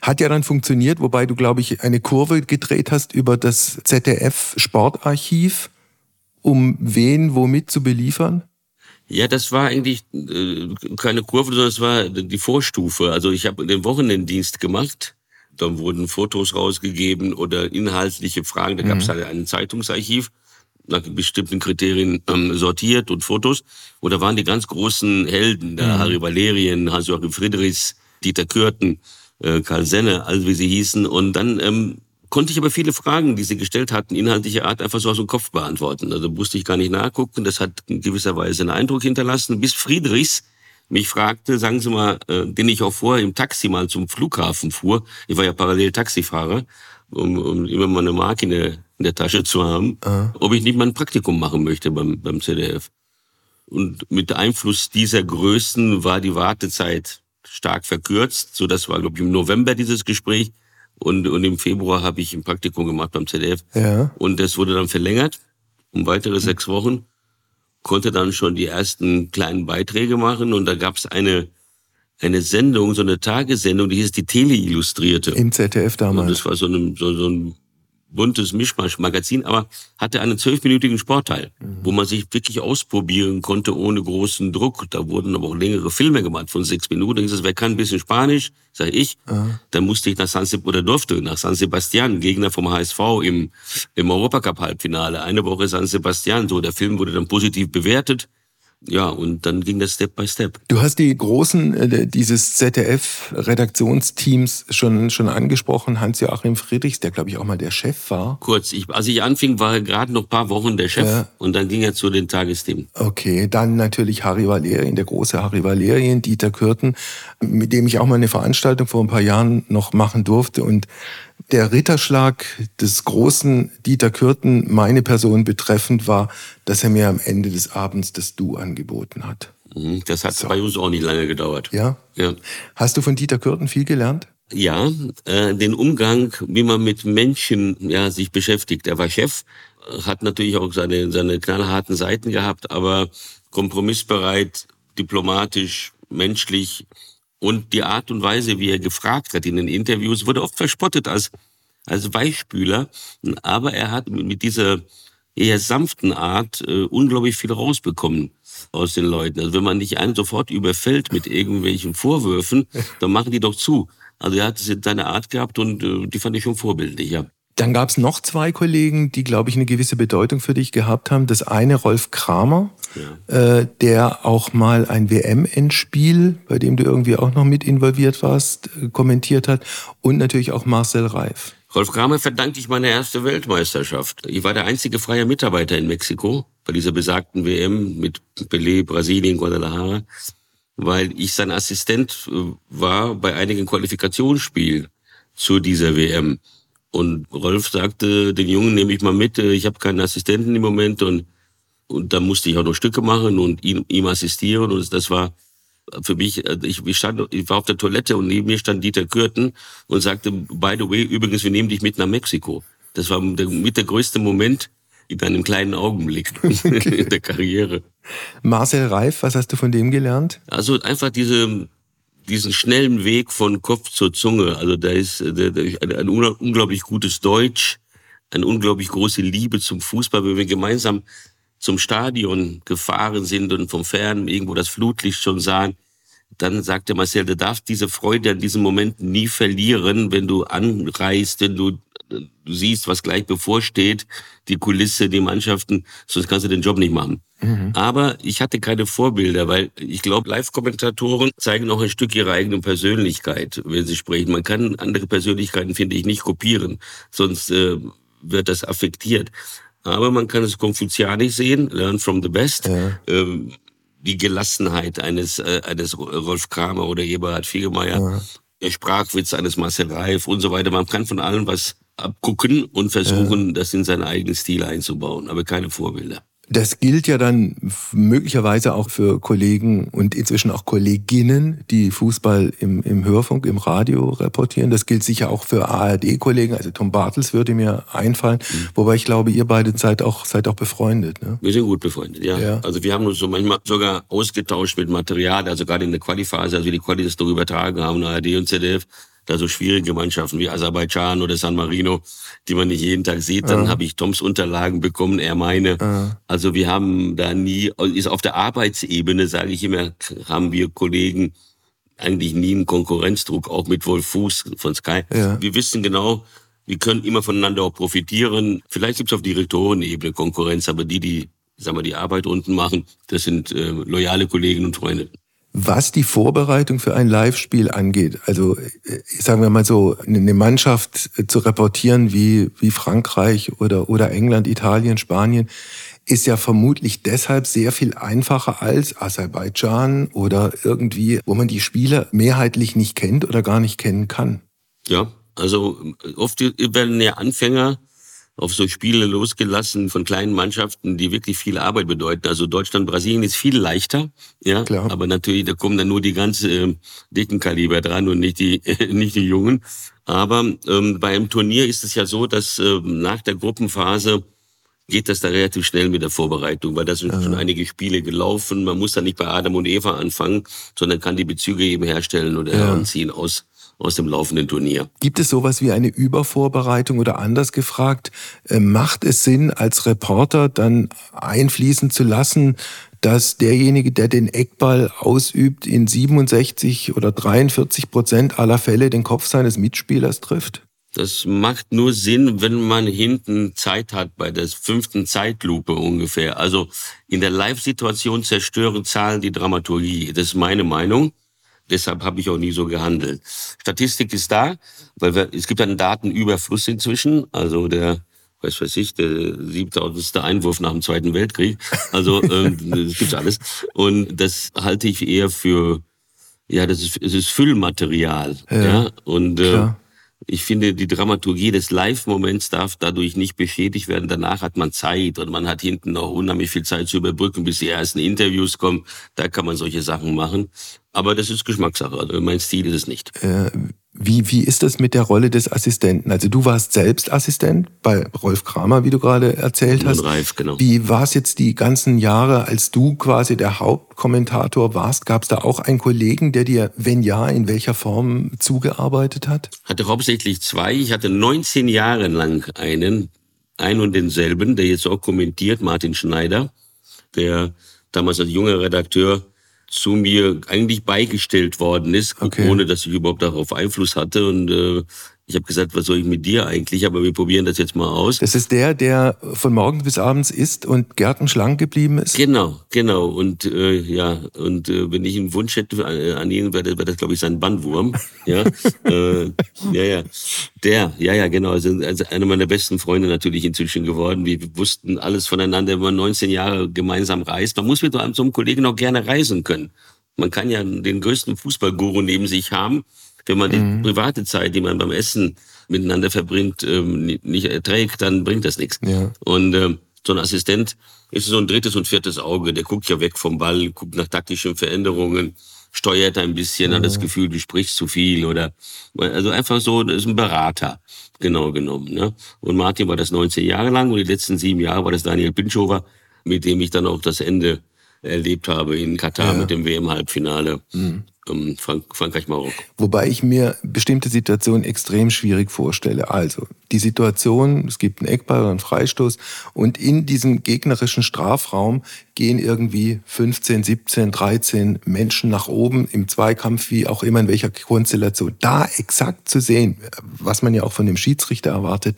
Hat ja dann funktioniert, wobei du, glaube ich, eine Kurve gedreht hast über das ZDF Sportarchiv um wen womit zu beliefern? Ja, das war eigentlich äh, keine Kurve, sondern es war die Vorstufe. Also ich habe den Wochenenddienst gemacht. Dann wurden Fotos rausgegeben oder inhaltliche Fragen. Da gab es mhm. halt ein Zeitungsarchiv nach bestimmten Kriterien ähm, sortiert und Fotos. Und da waren die ganz großen Helden, da mhm. Harry Valerien, Hans-Joachim Friedrichs, Dieter Kürten, äh, Karl Senne, also wie sie hießen. Und dann ähm, konnte ich aber viele Fragen, die sie gestellt hatten, inhaltlicher Art, einfach so aus dem Kopf beantworten. Also musste ich gar nicht nachgucken. Das hat in gewisser Weise einen Eindruck hinterlassen. Bis Friedrichs mich fragte, sagen Sie mal, äh, den ich auch vorher im Taxi mal zum Flughafen fuhr. Ich war ja parallel Taxifahrer, um, um immer mal eine Mark in der, in der Tasche zu haben, uh. ob ich nicht mal ein Praktikum machen möchte beim, beim ZDF. Und mit Einfluss dieser Größen war die Wartezeit stark verkürzt. So, das war, glaube ich, im November dieses Gespräch. Und, und im Februar habe ich ein Praktikum gemacht beim ZDF. Ja. Und das wurde dann verlängert um weitere sechs Wochen. Konnte dann schon die ersten kleinen Beiträge machen. Und da gab es eine, eine Sendung, so eine Tagessendung, die hieß die Tele Illustrierte. Im ZDF damals. Und das war so, ein, so, so ein buntes Mischmasch-Magazin, aber hatte einen zwölfminütigen Sportteil, mhm. wo man sich wirklich ausprobieren konnte ohne großen Druck. Da wurden aber auch längere Filme gemacht von sechs Minuten. Ich wer kann ein bisschen Spanisch? Sag ich. Mhm. Dann musste ich nach San Sebastian, oder durfte nach San Sebastian, Gegner vom HSV im, im Europacup-Halbfinale. Eine Woche San Sebastian. So, der Film wurde dann positiv bewertet ja, und dann ging das Step by Step. Du hast die Großen äh, dieses ZDF-Redaktionsteams schon, schon angesprochen. Hans-Joachim Friedrichs, der glaube ich auch mal der Chef war. Kurz, ich, als ich anfing, war er gerade noch paar Wochen der Chef ja. und dann ging er zu den Tagesthemen. Okay, dann natürlich Harry Valerien, der große Harry Valerien, Dieter Kürten, mit dem ich auch mal eine Veranstaltung vor ein paar Jahren noch machen durfte und der Ritterschlag des großen Dieter Kürten, meine Person betreffend, war, dass er mir am Ende des Abends das Du angeboten hat. Mhm, das hat so. bei uns auch nicht lange gedauert. Ja? ja. Hast du von Dieter Kürten viel gelernt? Ja, äh, den Umgang, wie man mit Menschen ja, sich beschäftigt. Er war Chef, hat natürlich auch seine, seine knallharten Seiten gehabt, aber kompromissbereit, diplomatisch, menschlich, und die Art und Weise, wie er gefragt hat in den Interviews, wurde oft verspottet als, als Weichspüler. Aber er hat mit dieser eher sanften Art äh, unglaublich viel rausbekommen aus den Leuten. Also wenn man nicht einen sofort überfällt mit irgendwelchen Vorwürfen, dann machen die doch zu. Also er hat seine Art gehabt und äh, die fand ich schon vorbildlich, ja. Dann gab es noch zwei Kollegen, die, glaube ich, eine gewisse Bedeutung für dich gehabt haben. Das eine Rolf Kramer, ja. äh, der auch mal ein WM-Endspiel, bei dem du irgendwie auch noch mit involviert warst, äh, kommentiert hat. Und natürlich auch Marcel Reif. Rolf Kramer verdanke ich meine erste Weltmeisterschaft. Ich war der einzige freie Mitarbeiter in Mexiko bei dieser besagten WM mit Pelé, Brasilien, Guadalajara, weil ich sein Assistent äh, war bei einigen Qualifikationsspielen zu dieser WM. Und Rolf sagte, den Jungen nehme ich mal mit, äh, ich habe keinen Assistenten im Moment und, und da musste ich auch noch Stücke machen und ihm, ihm assistieren und das war für mich, äh, ich, ich, stand, ich war auf der Toilette und neben mir stand Dieter Kürten und sagte, by the way, übrigens, wir nehmen dich mit nach Mexiko. Das war der, mit der größte Moment in einem kleinen Augenblick okay. in der Karriere. Marcel Reif, was hast du von dem gelernt? Also einfach diese, diesen schnellen Weg von Kopf zur Zunge. Also da ist äh, ein, unglaublich gutes Deutsch, eine unglaublich große Liebe zum Fußball. Wenn wir gemeinsam zum Stadion gefahren sind und vom Fern irgendwo das Flutlicht schon sahen, dann sagte Marcel, du darfst diese Freude an diesem Moment nie verlieren, wenn du anreist, wenn du du siehst, was gleich bevorsteht, die Kulisse, die Mannschaften, sonst kannst du den Job nicht machen. Mhm. Aber ich hatte keine Vorbilder, weil ich glaube, Live-Kommentatoren zeigen noch ein Stück ihrer eigenen Persönlichkeit, wenn sie sprechen. Man kann andere Persönlichkeiten, finde ich, nicht kopieren, sonst äh, wird das affektiert. Aber man kann es konfuzianisch sehen, learn from the best. Ja. Ähm, die Gelassenheit eines, äh, eines Rolf Kramer oder Eberhard Fiegemeier, ja. der Sprachwitz eines Marcel Reif und so weiter. Man kann von allem was abgucken und versuchen, ja. das in seinen eigenen Stil einzubauen, aber keine Vorbilder. Das gilt ja dann möglicherweise auch für Kollegen und inzwischen auch Kolleginnen, die Fußball im, im Hörfunk, im Radio reportieren. Das gilt sicher auch für ARD-Kollegen. Also Tom Bartels würde mir einfallen. Mhm. Wobei ich glaube, ihr beide seid auch, seid auch befreundet. Ne? Wir sind gut befreundet, ja. ja. Also wir haben uns so manchmal sogar ausgetauscht mit Material, also gerade in der Qualiphase, als wir die Quali das noch übertragen haben, ARD und ZDF da so schwierige Mannschaften wie Aserbaidschan oder San Marino, die man nicht jeden Tag sieht. Dann ja. habe ich Toms Unterlagen bekommen, er meine. Ja. Also wir haben da nie, ist auf der Arbeitsebene, sage ich immer, haben wir Kollegen eigentlich nie einen Konkurrenzdruck, auch mit Wolf Fuß von Sky. Ja. Wir wissen genau, wir können immer voneinander auch profitieren. Vielleicht gibt es auf Direktorenebene Konkurrenz, aber die, die sagen wir, die Arbeit unten machen, das sind äh, loyale Kollegen und Freunde. Was die Vorbereitung für ein Live-Spiel angeht, also äh, sagen wir mal so, eine Mannschaft zu reportieren wie, wie Frankreich oder, oder England, Italien, Spanien, ist ja vermutlich deshalb sehr viel einfacher als Aserbaidschan oder irgendwie, wo man die Spieler mehrheitlich nicht kennt oder gar nicht kennen kann. Ja, also oft werden ja Anfänger auf so Spiele losgelassen von kleinen Mannschaften, die wirklich viel Arbeit bedeuten. Also Deutschland, Brasilien ist viel leichter, ja. Klar. Aber natürlich, da kommen dann nur die ganz äh, dicken Kaliber dran und nicht die nicht die jungen. Aber ähm, beim Turnier ist es ja so, dass äh, nach der Gruppenphase geht das da relativ schnell mit der Vorbereitung, weil da sind schon einige Spiele gelaufen. Man muss da nicht bei Adam und Eva anfangen, sondern kann die Bezüge eben herstellen oder ja. heranziehen aus aus dem laufenden Turnier. Gibt es sowas wie eine Übervorbereitung oder anders gefragt, äh, macht es Sinn, als Reporter dann einfließen zu lassen, dass derjenige, der den Eckball ausübt, in 67 oder 43 Prozent aller Fälle den Kopf seines Mitspielers trifft? Das macht nur Sinn, wenn man hinten Zeit hat, bei der fünften Zeitlupe ungefähr. Also in der Live-Situation zerstören Zahlen die Dramaturgie. Das ist meine Meinung. Deshalb habe ich auch nie so gehandelt. Statistik ist da, weil wir, es gibt einen Datenüberfluss inzwischen. Also der, weiß weiß ich, der siebtausendste Einwurf nach dem Zweiten Weltkrieg. Also ähm, das gibt's alles. Und das halte ich eher für, ja, das ist, es ist Füllmaterial. Ja. ja? Und äh, ich finde, die Dramaturgie des Live-Moments darf dadurch nicht beschädigt werden. Danach hat man Zeit und man hat hinten noch unheimlich viel Zeit zu überbrücken, bis die ersten Interviews kommen. Da kann man solche Sachen machen. Aber das ist Geschmackssache. Also mein Stil ist es nicht. Äh, wie, wie ist das mit der Rolle des Assistenten? Also du warst selbst Assistent bei Rolf Kramer, wie du gerade erzählt hast. Reif, genau. Wie war es jetzt die ganzen Jahre, als du quasi der Hauptkommentator warst? Gab es da auch einen Kollegen, der dir, wenn ja, in welcher Form zugearbeitet hat? Hatte hauptsächlich zwei. Ich hatte 19 Jahre lang einen, einen und denselben, der jetzt auch kommentiert, Martin Schneider, der damals als junger Redakteur zu mir eigentlich beigestellt worden ist, okay. ohne dass ich überhaupt darauf Einfluss hatte. Und äh, ich habe gesagt, was soll ich mit dir eigentlich? Aber wir probieren das jetzt mal aus. Das ist der, der von morgens bis abends isst und gärtenschlank geblieben ist? Genau, genau. Und äh, ja, und äh, wenn ich einen Wunsch hätte an ihn, wäre das, wär das glaube ich, sein Bandwurm. ja, äh, ja, ja. Der, ja, ja, genau. Also, also einer meiner besten Freunde natürlich inzwischen geworden. Wir wussten alles voneinander, wenn man 19 Jahre gemeinsam reist. Man muss mit so einem Kollegen auch gerne reisen können. Man kann ja den größten Fußballguru neben sich haben wenn man mhm. die private Zeit, die man beim Essen miteinander verbringt, ähm, nicht erträgt, dann bringt das nichts. Ja. Und ähm, so ein Assistent ist so ein drittes und viertes Auge. Der guckt ja weg vom Ball, guckt nach taktischen Veränderungen, steuert ein bisschen, ja. hat das Gefühl, du sprichst zu viel oder also einfach so, das ist ein Berater, genau genommen. Ne? Und Martin war das 19 Jahre lang und die letzten sieben Jahre war das Daniel Pinchover, mit dem ich dann auch das Ende erlebt habe in Katar ja. mit dem WM-Halbfinale. Mhm. Ähm, Frank Frankreich, Marokko. Wobei ich mir bestimmte Situationen extrem schwierig vorstelle. Also die Situation, es gibt einen Eckball oder einen Freistoß und in diesem gegnerischen Strafraum gehen irgendwie 15, 17, 13 Menschen nach oben im Zweikampf, wie auch immer in welcher Konstellation. Da exakt zu sehen, was man ja auch von dem Schiedsrichter erwartet,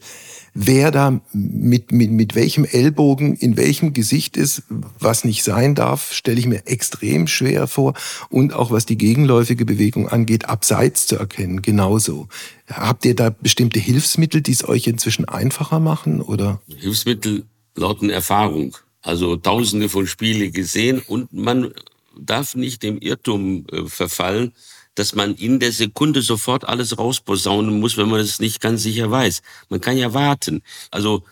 wer da mit, mit, mit welchem Ellbogen in welchem Gesicht ist, was nicht sein darf, stelle ich mir extrem schwer vor. Und auch was die gegenläufige Bewegung angeht, abseits zu erkennen, genauso. Habt ihr da bestimmte Hilfsmittel, die es euch inzwischen einfacher machen? Oder? Hilfsmittel lauten Erfahrung. Also tausende von Spiele gesehen und man darf nicht dem Irrtum äh, verfallen, dass man in der Sekunde sofort alles rausposaunen muss, wenn man es nicht ganz sicher weiß. Man kann ja warten. Also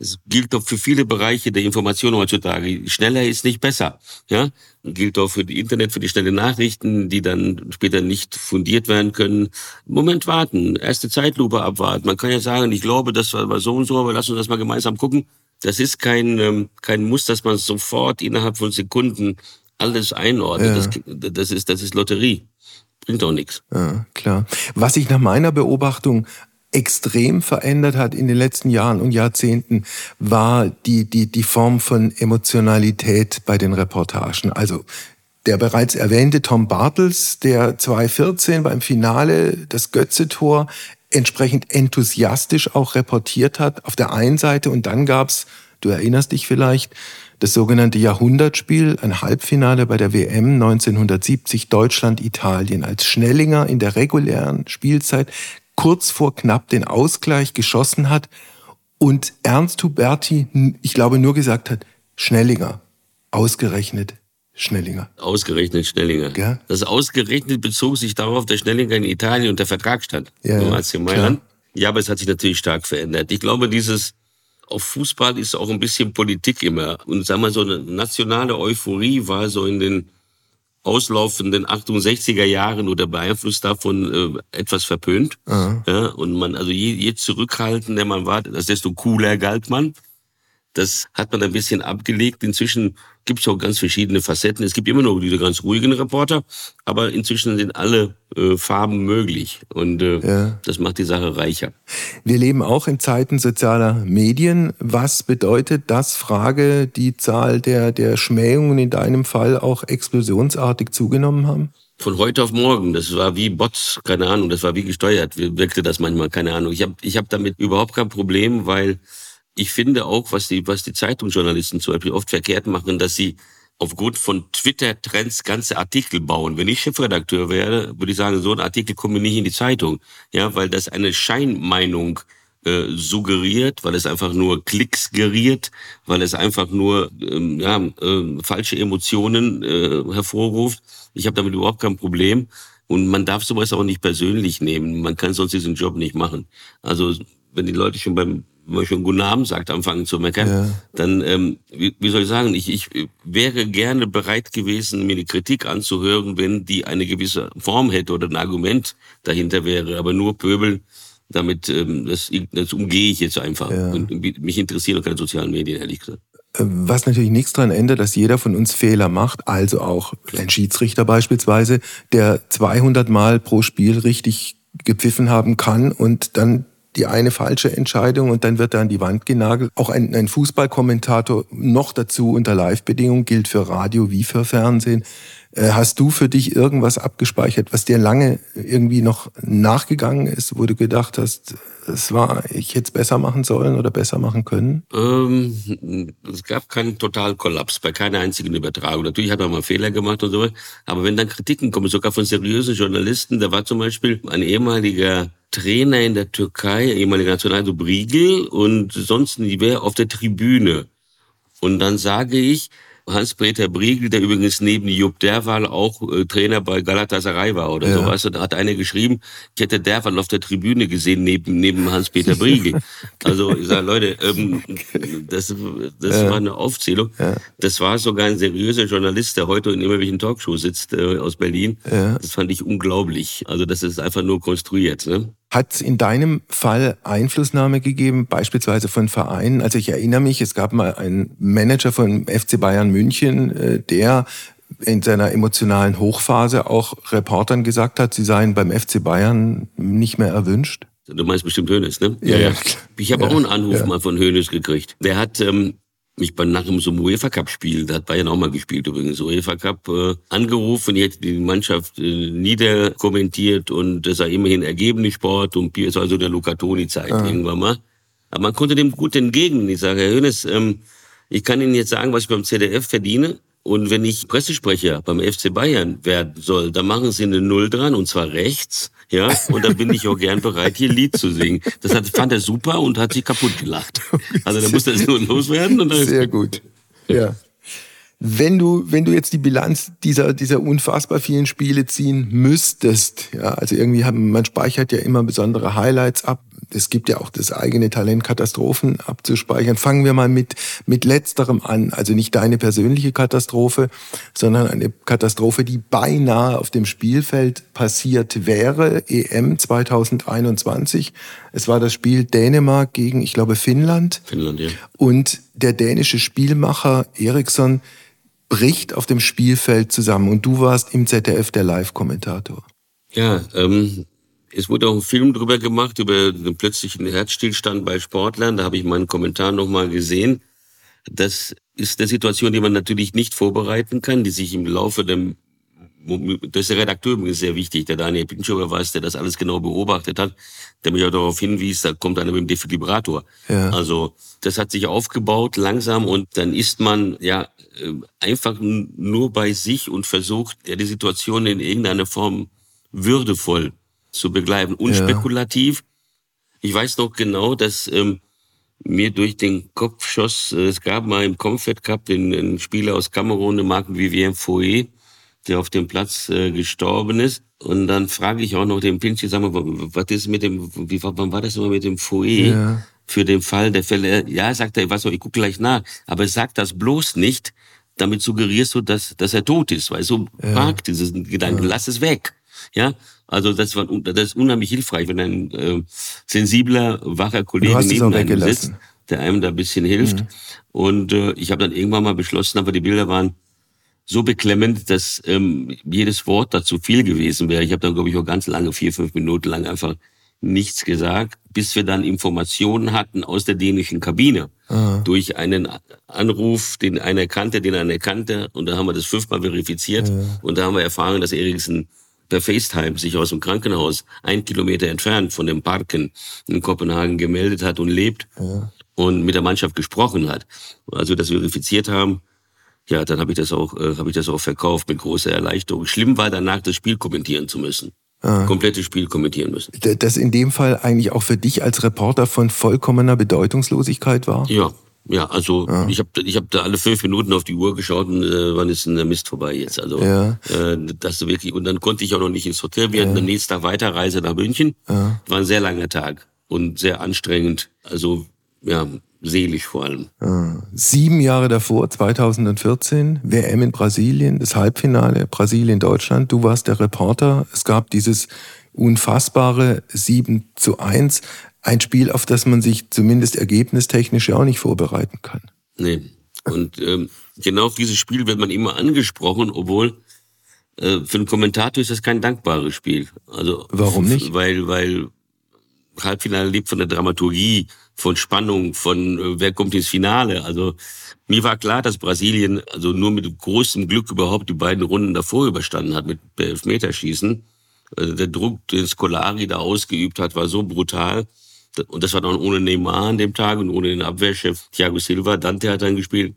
es gilt doch für viele Bereiche der Information heutzutage. Schneller ist nicht besser. Ja, gilt auch für die Internet, für die schnelle Nachrichten, die dann später nicht fundiert werden können. Moment warten, erste Zeitlupe abwarten. Man kann ja sagen, ich glaube, das war so und so, aber lass uns das mal gemeinsam gucken. Das ist kein ähm, kein Muss, dass man sofort innerhalb von Sekunden alles einordnet. Ja. Das, das ist das ist Lotterie bringt auch nichts. Ja, klar. Was sich nach meiner Beobachtung extrem verändert hat in den letzten Jahren und Jahrzehnten, war die, die, die Form von Emotionalität bei den Reportagen. Also der bereits erwähnte Tom Bartels, der 2014 beim Finale das Götze-Tor entsprechend enthusiastisch auch reportiert hat, auf der einen Seite. Und dann gab's, du erinnerst dich vielleicht, das sogenannte Jahrhundertspiel, ein Halbfinale bei der WM 1970 Deutschland-Italien als Schnellinger in der regulären Spielzeit kurz vor knapp den Ausgleich geschossen hat und Ernst Huberti, ich glaube, nur gesagt hat, Schnellinger, ausgerechnet Schnellinger. Ausgerechnet Schnellinger. Ja? Das ausgerechnet bezog sich darauf, dass Schnellinger in Italien unter Vertrag stand. Ja, als Mailand. Ja, aber es hat sich natürlich stark verändert. Ich glaube, dieses auf Fußball ist auch ein bisschen Politik immer. Und sagen wir so eine nationale Euphorie war so in den auslaufenden 68er Jahren oder beeinflusst davon äh, etwas verpönt. Ja, und man, also je, je zurückhaltender man war, desto cooler galt man. Das hat man ein bisschen abgelegt. Inzwischen gibt auch ganz verschiedene Facetten. Es gibt immer noch diese ganz ruhigen Reporter, aber inzwischen sind alle äh, Farben möglich und äh, ja. das macht die Sache reicher. Wir leben auch in Zeiten sozialer Medien. Was bedeutet das? Frage, die Zahl der, der Schmähungen in deinem Fall auch explosionsartig zugenommen haben? von heute auf morgen. Das war wie Bots, keine Ahnung, das war wie gesteuert. Wirkte das manchmal, keine Ahnung. Ich habe ich hab damit überhaupt kein Problem, weil ich finde auch, was die, was die Zeitungsjournalisten zum Beispiel oft verkehrt machen, dass sie aufgrund von Twitter-Trends ganze Artikel bauen. Wenn ich Chefredakteur wäre, würde ich sagen, so ein Artikel kommt mir nicht in die Zeitung. Ja, weil das eine Scheinmeinung äh, suggeriert, weil es einfach nur Klicks geriert, weil es einfach nur ähm, ja, äh, falsche Emotionen äh, hervorruft. Ich habe damit überhaupt kein Problem. Und man darf sowas auch nicht persönlich nehmen. Man kann sonst diesen Job nicht machen. Also wenn die Leute schon beim man schon Guten Abend sagt, anfangen zu meckern, ja. dann, ähm, wie, wie soll ich sagen, ich, ich wäre gerne bereit gewesen, mir die Kritik anzuhören, wenn die eine gewisse Form hätte oder ein Argument dahinter wäre. Aber nur pöbeln, damit, ähm, das, das umgehe ich jetzt einfach. Ja. Und mich interessieren auch keine sozialen Medien, ehrlich gesagt. Äh, was natürlich nichts daran ändert, dass jeder von uns Fehler macht, also auch ein Schiedsrichter beispielsweise, der 200 Mal pro Spiel richtig gepfiffen haben kann und dann die eine falsche Entscheidung und dann wird er an die Wand genagelt. Auch ein, ein Fußballkommentator noch dazu unter Live-Bedingungen gilt für Radio wie für Fernsehen. Äh, hast du für dich irgendwas abgespeichert, was dir lange irgendwie noch nachgegangen ist, wo du gedacht hast, es war, ich hätte es besser machen sollen oder besser machen können? Ähm, es gab keinen Totalkollaps bei keiner einzigen Übertragung. Natürlich hat man mal Fehler gemacht und so, aber wenn dann Kritiken kommen, sogar von seriösen Journalisten, da war zum Beispiel ein ehemaliger Trainer in der Türkei, ehemaliger National, Briegel und sonst wäre auf der Tribüne. Und dann sage ich, Hans-Peter Briegel, der übrigens neben Jupp Derwal auch äh, Trainer bei Galatasaray war oder ja. so, weißt du, da hat einer geschrieben, ich hätte Derwal auf der Tribüne gesehen neben, neben Hans-Peter Briegel. also ich sage, Leute, ähm, das, das ja. war eine Aufzählung. Ja. Das war sogar ein seriöser Journalist, der heute in immer welchen Talkshow sitzt äh, aus Berlin. Das fand ich unglaublich. Also das ist einfach nur konstruiert. Ne? Hat es in deinem Fall Einflussnahme gegeben, beispielsweise von Vereinen? Also ich erinnere mich, es gab mal einen Manager von FC Bayern München, äh, der in seiner emotionalen Hochphase auch Reportern gesagt hat, sie seien beim FC Bayern nicht mehr erwünscht? Du meinst bestimmt Hönes, ne? Ja, ja. Ich habe ja, auch einen Anruf ja. mal von Hönes gekriegt. Der hat ähm, mich bei nach so einem UEFA Cup Spiel, da hat Bayern auch mal gespielt übrigens, UEFA Cup äh, angerufen, die hätte die Mannschaft äh, niederkommentiert und das sei immerhin ergebene Sport und es war so der Luca Toni Zeit Ah. irgendwann mal. Aber man konnte dem gut entgegen. Ich sage, Herr Hönes, ähm, ich kann Ihnen jetzt sagen, was ich beim ZDF verdiene. Und wenn ich Pressesprecher beim FC Bayern werden soll, dann machen Sie eine Null dran und zwar rechts. Ja, und dann bin ich auch gern bereit, hier Lied zu singen. Das hat, fand er super und hat sich kaputt gelacht. Also da musste es nur loswerden. Und dann Sehr gut. Ja. Wenn du, wenn du jetzt die Bilanz dieser, dieser unfassbar vielen Spiele ziehen müsstest, ja, also irgendwie haben, man speichert ja immer besondere Highlights ab. Es gibt ja auch das eigene Talent, Katastrophen abzuspeichern. Fangen wir mal mit, mit letzterem an. Also nicht deine persönliche Katastrophe, sondern eine Katastrophe, die beinahe auf dem Spielfeld passiert wäre. EM 2021. Es war das Spiel Dänemark gegen, ich glaube, Finnland. Finnland, ja. Und der dänische Spielmacher Eriksson bricht auf dem Spielfeld zusammen. Und du warst im ZDF der Live-Kommentator. Ja, ähm, es wurde auch ein Film drüber gemacht, über den plötzlichen Herzstillstand bei Sportlern. Da habe ich meinen Kommentar nochmal gesehen. Das ist eine Situation, die man natürlich nicht vorbereiten kann, die sich im Laufe dem das ist der Redakteur übrigens sehr wichtig, der Daniel Pinschower weiß, der das alles genau beobachtet hat, der mich auch darauf hinwies, da kommt einer mit dem Defibrillator. Ja. Also das hat sich aufgebaut langsam und dann ist man ja äh, einfach nur bei sich und versucht, ja, die Situation in irgendeiner Form würdevoll zu begleiten, unspekulativ. Ich weiß noch genau, dass ähm, mir durch den Kopf schoss, äh, es gab mal im Comfort Cup den, den Spieler aus Kamerun, den Marc Vivien Fouet, der auf dem Platz äh, gestorben ist. Und dann frage ich auch noch den Pinchi, sag mal, was ist mit dem, wie wann war das immer mit dem Fouet? Ja. Für den Fall der Fälle, ja, sagt er, was soll, ich gucke gleich nach, aber sag das bloß nicht, damit suggerierst du, dass, dass er tot ist, weil so mag dieses Gedanken, lass es weg. Ja, also das war das ist unheimlich hilfreich, wenn ein äh, sensibler, wacher Kollege neben einem sitzt, der einem da ein bisschen hilft. Und äh, ich habe dann irgendwann mal beschlossen, aber die Bilder waren so beklemmend, dass ähm, jedes Wort dazu viel gewesen wäre. Ich habe dann, glaube ich, auch ganz lange, vier, fünf Minuten lang einfach nichts gesagt, bis wir dann Informationen hatten aus der dänischen Kabine. Durch einen Anruf, den einer kannte, den einer kannte. Und da haben wir das fünfmal verifiziert. Und da haben wir erfahren, dass Eriksen per FaceTime sich aus dem Krankenhaus ein Kilometer entfernt von dem Parken in Kopenhagen gemeldet hat und lebt und mit der Mannschaft gesprochen hat. Als wir das verifiziert haben, ja, dann habe ich das auch, äh, habe ich das auch verkauft mit großer Erleichterung. Schlimm war danach, das Spiel kommentieren zu müssen, komplettes Spiel kommentieren müssen. Das in dem Fall eigentlich auch für dich als Reporter von vollkommener Bedeutungslosigkeit war? Ja, ja, also ich habe ich hab da alle fünf Minuten auf die Uhr geschaut und äh, wann ist denn der Mist vorbei jetzt? Also Ja. äh, das wirklich und dann konnte ich auch noch nicht ins Hotel. Wir hatten am nächsten Tag Weiterreise nach München. War ein sehr langer Tag und sehr anstrengend. Also ja, seelisch vor allem. Sieben Jahre davor, 2014, WM in Brasilien, das Halbfinale Brasilien-Deutschland. Du warst der Reporter. Es gab dieses unfassbare 7 zu 1. Ein Spiel, auf das man sich zumindest ergebnistechnisch ja auch nicht vorbereiten kann. Nee. Und ähm, genau auf dieses Spiel wird man immer angesprochen, obwohl äh, für einen Kommentator ist das kein dankbares Spiel. Also Warum nicht? Weil weil Halbfinale lebt von der Dramaturgie, von Spannung, von äh, wer kommt ins Finale. Also mir war klar, dass Brasilien also nur mit großem Glück überhaupt die beiden Runden davor überstanden hat mit Elfmeterschießen. Also der Druck, den Scolari da ausgeübt hat, war so brutal. Und das war dann ohne Neymar an dem Tag und ohne den Abwehrchef Thiago Silva. Dante hat dann gespielt,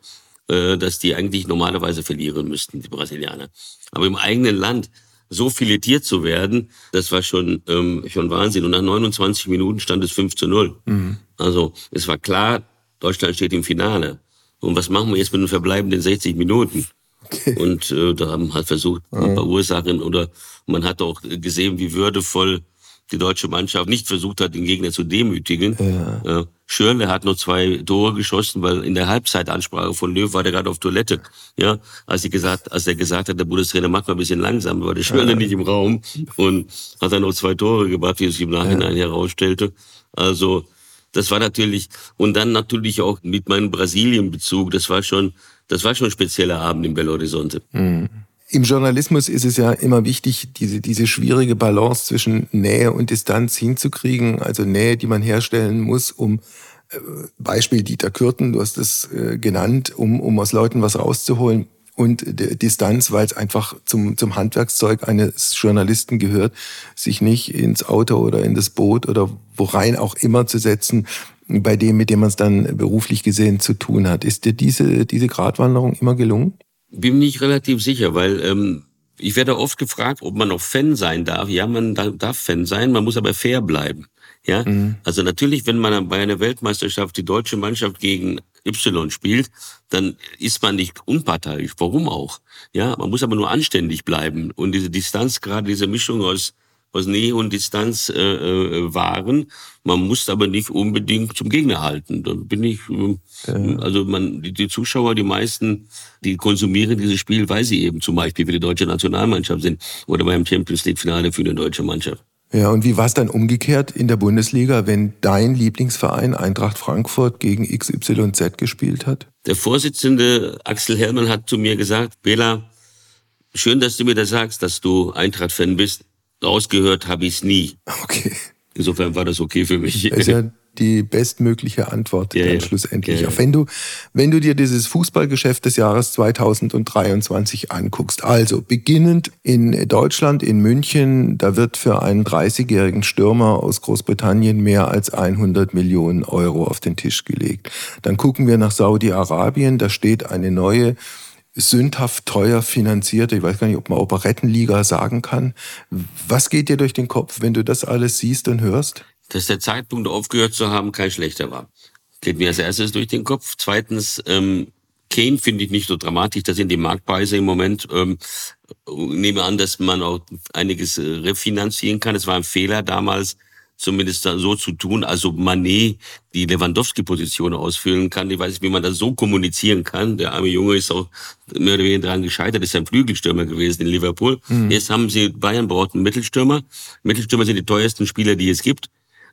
äh, dass die eigentlich normalerweise verlieren müssten, die Brasilianer. Aber im eigenen Land so filetiert zu werden, das war schon, ähm, schon Wahnsinn. Und nach 29 Minuten stand es 5 zu 0. Also es war klar, Deutschland steht im Finale. Und was machen wir jetzt mit den verbleibenden 60 Minuten? Und äh, da haben halt versucht, ein paar Ursachen oder man hat auch gesehen, wie würdevoll die deutsche Mannschaft nicht versucht hat, den Gegner zu demütigen. Ja. Schürle hat noch zwei Tore geschossen, weil in der Halbzeitansprache von Löw war der gerade auf Toilette. Ja, als, ich gesagt, als er gesagt hat, der Bundestrainer macht mal ein bisschen langsam, war der Schürle nicht im Raum und hat dann noch zwei Tore gemacht, wie es sich im Nachhinein herausstellte. Also das war natürlich und dann natürlich auch mit meinem Brasilien-Bezug. Das war schon, das war schon ein spezieller Abend in Belo Horizonte. Im Journalismus ist es ja immer wichtig, diese, diese schwierige Balance zwischen Nähe und Distanz hinzukriegen. Also Nähe, die man herstellen muss, um äh, Beispiel Dieter Kürten, du hast es äh, genannt, um, um aus Leuten was rauszuholen und Distanz, weil es einfach zum, zum Handwerkszeug eines Journalisten gehört, sich nicht ins Auto oder in das Boot oder worein auch immer zu setzen, bei dem, mit dem man es dann beruflich gesehen zu tun hat. Ist dir diese, diese Gratwanderung immer gelungen? Bin nicht relativ sicher, weil ähm, ich werde oft gefragt, ob man noch Fan sein darf. Ja, man darf Fan sein, man muss aber fair bleiben. Ja, mhm. also natürlich, wenn man bei einer Weltmeisterschaft die deutsche Mannschaft gegen Y spielt, dann ist man nicht unparteiisch. Warum auch? Ja, man muss aber nur anständig bleiben und diese Distanz, gerade diese Mischung aus aus Nähe und Distanz äh, äh, wahren. Man muss aber nicht unbedingt zum Gegner halten. Da bin ich, äh, also man, die, Zuschauer, die meisten, die konsumieren dieses Spiel, weil sie eben zum Beispiel für die deutsche Nationalmannschaft sind oder beim Champions League Finale für eine deutsche Mannschaft. Ja, und wie war es dann umgekehrt in der Bundesliga, wenn dein Lieblingsverein Eintracht Frankfurt gegen XYZ gespielt hat? Der Vorsitzende Axel Hellmann hat zu mir gesagt, Bela, schön, dass du mir das sagst, dass du Eintracht-Fan bist. Rausgehört habe ich es nie. Okay. Insofern war das okay für mich. Das ist ja die bestmögliche Antwort ja, dann ja. schlussendlich. Ja, Auch wenn du, wenn du dir dieses Fußballgeschäft des Jahres 2023 anguckst, also beginnend in Deutschland, in München, da wird für einen 30-jährigen Stürmer aus Großbritannien mehr als 100 Millionen Euro auf den Tisch gelegt. Dann gucken wir nach Saudi-Arabien, da steht eine neue sündhaft teuer finanzierte, ich weiß gar nicht, ob man Operettenliga sagen kann. Was geht dir durch den Kopf, wenn du das alles siehst und hörst? dass der Zeitpunkt aufgehört zu haben kein schlechter war. Geht mir als erstes durch den Kopf. Zweitens, ähm, Kane finde ich nicht so dramatisch. Das sind die Marktpreise im Moment. Ähm, nehme an, dass man auch einiges äh, refinanzieren kann. Es war ein Fehler damals, zumindest so zu tun, also Manet die Lewandowski-Position ausfüllen kann. Ich weiß nicht, wie man das so kommunizieren kann. Der arme Junge ist auch mehr oder weniger daran gescheitert, ist ein Flügelstürmer gewesen in Liverpool. Mhm. Jetzt haben sie, Bayern braucht einen Mittelstürmer. Mittelstürmer sind die teuersten Spieler, die es gibt.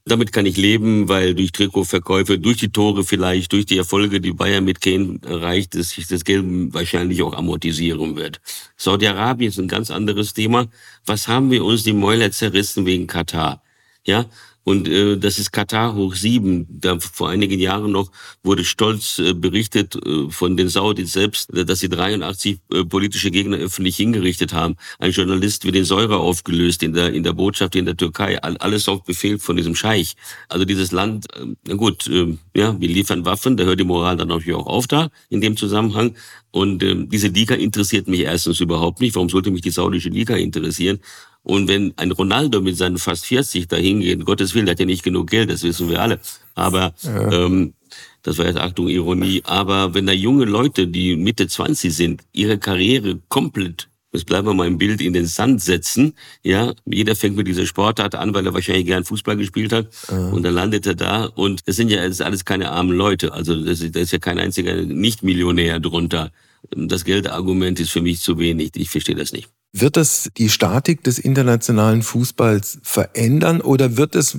Damit kann ich leben, weil durch Trikotverkäufe, durch die Tore vielleicht, durch die Erfolge, die Bayern mit Kane erreicht, dass sich das Geld wahrscheinlich auch amortisieren wird. Saudi-Arabien ist ein ganz anderes Thema. Was haben wir uns die Mäuler zerrissen wegen Katar? Ja, und äh, das ist Katar hoch sieben. Da vor einigen Jahren noch wurde stolz äh, berichtet äh, von den Saudis selbst, äh, dass sie 83 äh, politische Gegner öffentlich hingerichtet haben. Ein Journalist wird den Säure aufgelöst in der in der Botschaft in der Türkei. Alles auf Befehl von diesem Scheich. Also dieses Land, äh, na gut, äh, ja, wir liefern Waffen. Da hört die Moral dann natürlich auch auf da in dem Zusammenhang. Und äh, diese Liga interessiert mich erstens überhaupt nicht. Warum sollte mich die saudische Liga interessieren? Und wenn ein Ronaldo mit seinen fast 40 dahin geht, Gottes Willen, der hat ja nicht genug Geld, das wissen wir alle. Aber ja. ähm, das war jetzt Achtung Ironie. Aber wenn da junge Leute, die Mitte 20 sind, ihre Karriere komplett Jetzt bleiben wir mal im Bild in den Sand setzen. Ja, jeder fängt mit dieser Sportart an, weil er wahrscheinlich gern Fußball gespielt hat. Ja. Und dann landet er da. Und das sind ja das alles keine armen Leute. Also das ist, das ist ja kein einziger Nicht-Millionär drunter. Das Geldargument ist für mich zu wenig. Ich verstehe das nicht. Wird das die Statik des internationalen Fußballs verändern oder wird es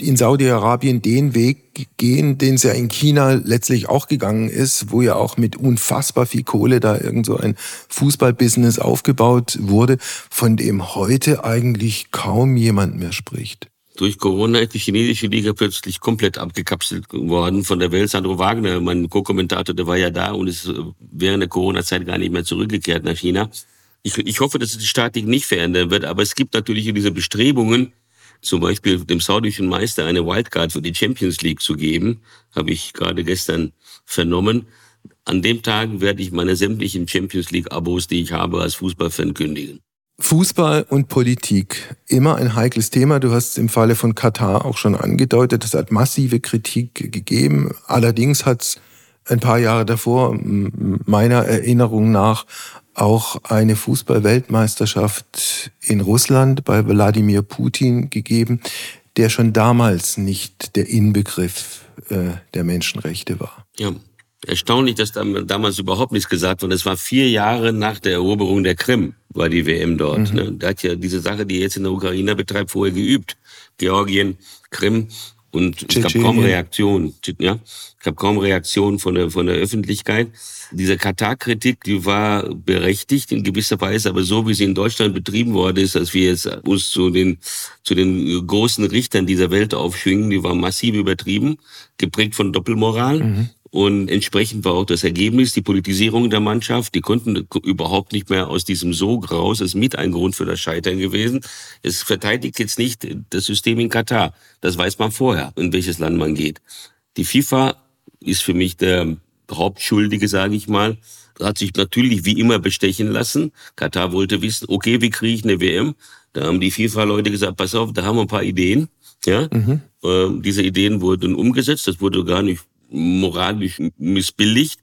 in Saudi-Arabien den Weg gehen, den es ja in China letztlich auch gegangen ist, wo ja auch mit unfassbar viel Kohle da irgend so ein Fußballbusiness aufgebaut wurde, von dem heute eigentlich kaum jemand mehr spricht? Durch Corona ist die chinesische Liga plötzlich komplett abgekapselt worden von der Welt. Sandro Wagner, mein Co-Kommentator, der war ja da und ist während der Corona-Zeit gar nicht mehr zurückgekehrt nach China. Ich, ich hoffe, dass es die Statik nicht verändern wird, aber es gibt natürlich diese Bestrebungen, zum Beispiel dem saudischen Meister eine Wildcard für die Champions League zu geben, habe ich gerade gestern vernommen. An dem Tag werde ich meine sämtlichen Champions League-Abos, die ich habe, als Fußballfan kündigen. Fußball und Politik, immer ein heikles Thema. Du hast es im Falle von Katar auch schon angedeutet. Es hat massive Kritik gegeben. Allerdings hat es ein paar Jahre davor, meiner Erinnerung nach, auch eine Fußballweltmeisterschaft in Russland bei Wladimir Putin gegeben, der schon damals nicht der Inbegriff äh, der Menschenrechte war. Ja, erstaunlich, dass damals überhaupt nichts gesagt wurde. Es war vier Jahre nach der Eroberung der Krim, war die WM dort. Mhm. Ne? Da hat ja diese Sache, die jetzt in der Ukraine betreibt, vorher geübt. Georgien, Krim. Und es gab kaum Reaktion. Ja, es gab kaum Reaktion von der, von der Öffentlichkeit. Diese Katar-Kritik, die war berechtigt in gewisser Weise, aber so wie sie in Deutschland betrieben worden ist, dass wir jetzt uns zu den, zu den großen Richtern dieser Welt aufschwingen, die war massiv übertrieben, geprägt von Doppelmoral. Mhm. Und entsprechend war auch das Ergebnis, die Politisierung der Mannschaft. Die konnten überhaupt nicht mehr aus diesem Sog raus. Das ist mit ein Grund für das Scheitern gewesen. Es verteidigt jetzt nicht das System in Katar. Das weiß man vorher, in welches Land man geht. Die FIFA ist für mich der Hauptschuldige, sage ich mal. Hat sich natürlich wie immer bestechen lassen. Katar wollte wissen, okay, wie kriege ich eine WM? Da haben die FIFA-Leute gesagt, pass auf, da haben wir ein paar Ideen. Ja, mhm. ähm, diese Ideen wurden umgesetzt. Das wurde gar nicht moralisch missbilligt.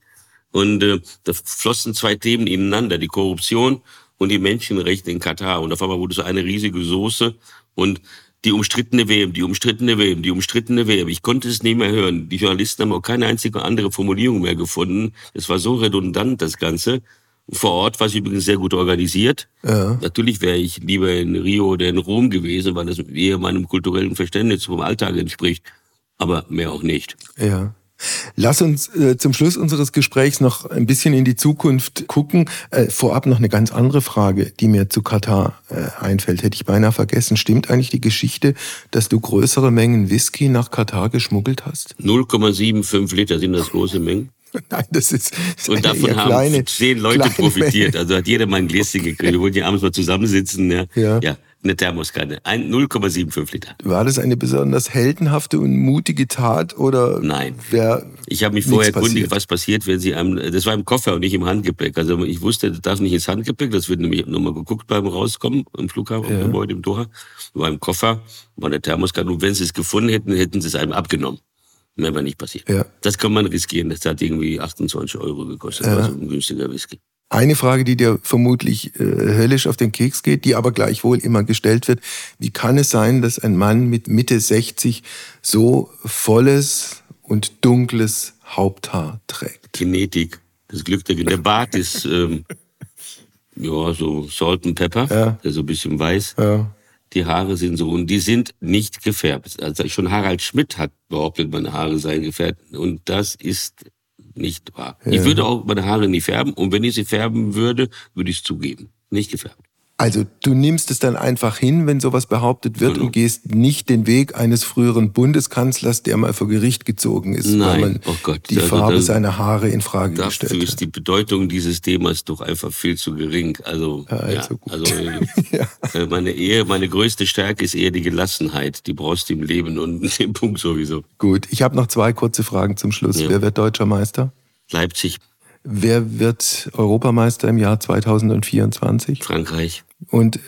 Und äh, da flossen zwei Themen ineinander, die Korruption und die Menschenrechte in Katar. Und auf einmal wurde so eine riesige Soße und die umstrittene WM, die umstrittene WM, die umstrittene WM. Ich konnte es nicht mehr hören. Die Journalisten haben auch keine einzige andere Formulierung mehr gefunden. Es war so redundant, das Ganze. Vor Ort war es übrigens sehr gut organisiert. Ja. Natürlich wäre ich lieber in Rio oder in Rom gewesen, weil das eher meinem kulturellen Verständnis vom Alltag entspricht. Aber mehr auch nicht. Ja. Lass uns äh, zum Schluss unseres Gesprächs noch ein bisschen in die Zukunft gucken. Äh, vorab noch eine ganz andere Frage, die mir zu Katar äh, einfällt. Hätte ich beinahe vergessen. Stimmt eigentlich die Geschichte, dass du größere Mengen Whisky nach Katar geschmuggelt hast? 0,75 Liter sind das große Mengen. Nein, das ist. Das und davon haben kleine, zehn Leute profitiert. Also hat jeder mal ein Gläschen gekriegt. Wir wollten ja abends mal zusammensitzen. Ja. ja. ja eine Thermoskanne. 0,75 Liter. War das eine besonders heldenhafte und mutige Tat oder? Nein. ich habe mich vorher erkundigt, was passiert, wenn Sie einem, das war im Koffer und nicht im Handgepäck. Also ich wusste, das darf nicht ins Handgepäck, das wird nämlich nochmal geguckt beim Rauskommen im Flughafen, ja. Gebäude im Doha. War im Koffer, war eine Thermoskanne und wenn Sie es gefunden hätten, hätten Sie es einem abgenommen. Mehr war nicht passiert. Ja. Das kann man riskieren. Das hat irgendwie 28 Euro gekostet, ja. also ein günstiger Whisky. Eine Frage, die dir vermutlich äh, höllisch auf den Keks geht, die aber gleichwohl immer gestellt wird. Wie kann es sein, dass ein Mann mit Mitte 60 so volles und dunkles Haupthaar trägt? Genetik. Das Glück der, der Bart ist ähm, ja so Salt and Pepper, ja. der so ein bisschen weiß. Ja. Die Haare sind so und die sind nicht gefärbt. Also schon Harald Schmidt hat behauptet, meine Haare seien gefärbt und das ist nicht wahr. Ja. Ich würde auch meine Haare nicht färben und wenn ich sie färben würde, würde ich es zugeben. Nicht gefärbt. Also du nimmst es dann einfach hin, wenn sowas behauptet wird genau. und gehst nicht den Weg eines früheren Bundeskanzlers, der mal vor Gericht gezogen ist, Nein. weil man oh Gott. die also Farbe seiner Haare in Frage gestellt hat. Dafür ist die Bedeutung dieses Themas doch einfach viel zu gering. Also, ja, also, ja, also ja. Äh, meine Ehe, meine größte Stärke ist eher die Gelassenheit. Die brauchst du im Leben und im Punkt sowieso. Gut, ich habe noch zwei kurze Fragen zum Schluss. Wer wird deutscher Meister? Leipzig. Wer wird Europameister im Jahr 2024? Frankreich. Und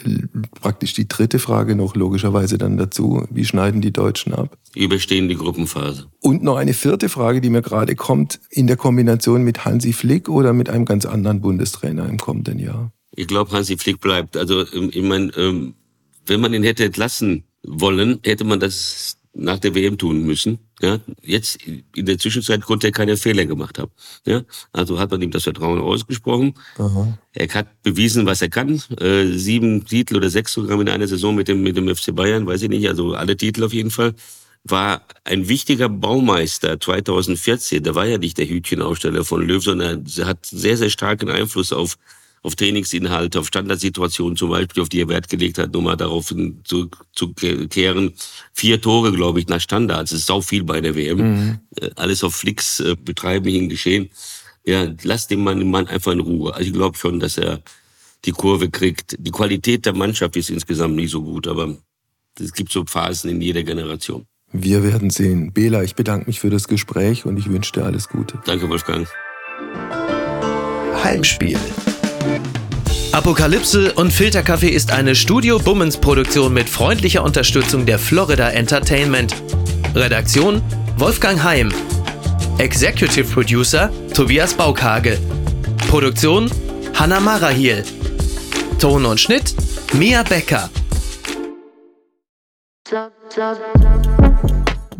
praktisch die dritte Frage noch logischerweise dann dazu, wie schneiden die Deutschen ab? Überstehen die Gruppenphase. Und noch eine vierte Frage, die mir gerade kommt, in der Kombination mit Hansi Flick oder mit einem ganz anderen Bundestrainer im kommenden Jahr? Ich glaube, Hansi Flick bleibt. Also ähm, ich meine, ähm, wenn man ihn hätte entlassen wollen, hätte man das nach der WM tun müssen. Ja, jetzt in der Zwischenzeit konnte er keine Fehler gemacht haben. Ja, also hat man ihm das Vertrauen ausgesprochen. Aha. Er hat bewiesen, was er kann. Äh, sieben Titel oder sechs sogar in einer Saison mit dem mit dem FC Bayern, weiß ich nicht. Also alle Titel auf jeden Fall. War ein wichtiger Baumeister 2014. Der war ja nicht der Hütchenaufsteller von Löw, sondern er hat sehr sehr starken Einfluss auf auf Trainingsinhalte, auf Standardsituationen zum Beispiel, auf die er Wert gelegt hat, nur mal darauf zurückzukehren. Vier Tore, glaube ich, nach Standards. Das ist sau viel bei der WM. Mhm. Äh, alles auf Flicks äh, betreiben, hin geschehen. Ja, lass den Mann, den Mann einfach in Ruhe. Also ich glaube schon, dass er die Kurve kriegt. Die Qualität der Mannschaft ist insgesamt nicht so gut, aber es gibt so Phasen in jeder Generation. Wir werden sehen. Bela, ich bedanke mich für das Gespräch und ich wünsche dir alles Gute. Danke, Wolfgang. Heimspiel. Apokalypse und Filterkaffee ist eine Studio Bummens Produktion mit freundlicher Unterstützung der Florida Entertainment. Redaktion Wolfgang Heim. Executive Producer Tobias Baukage. Produktion Hanna Marahiel. Ton und Schnitt Mia Becker.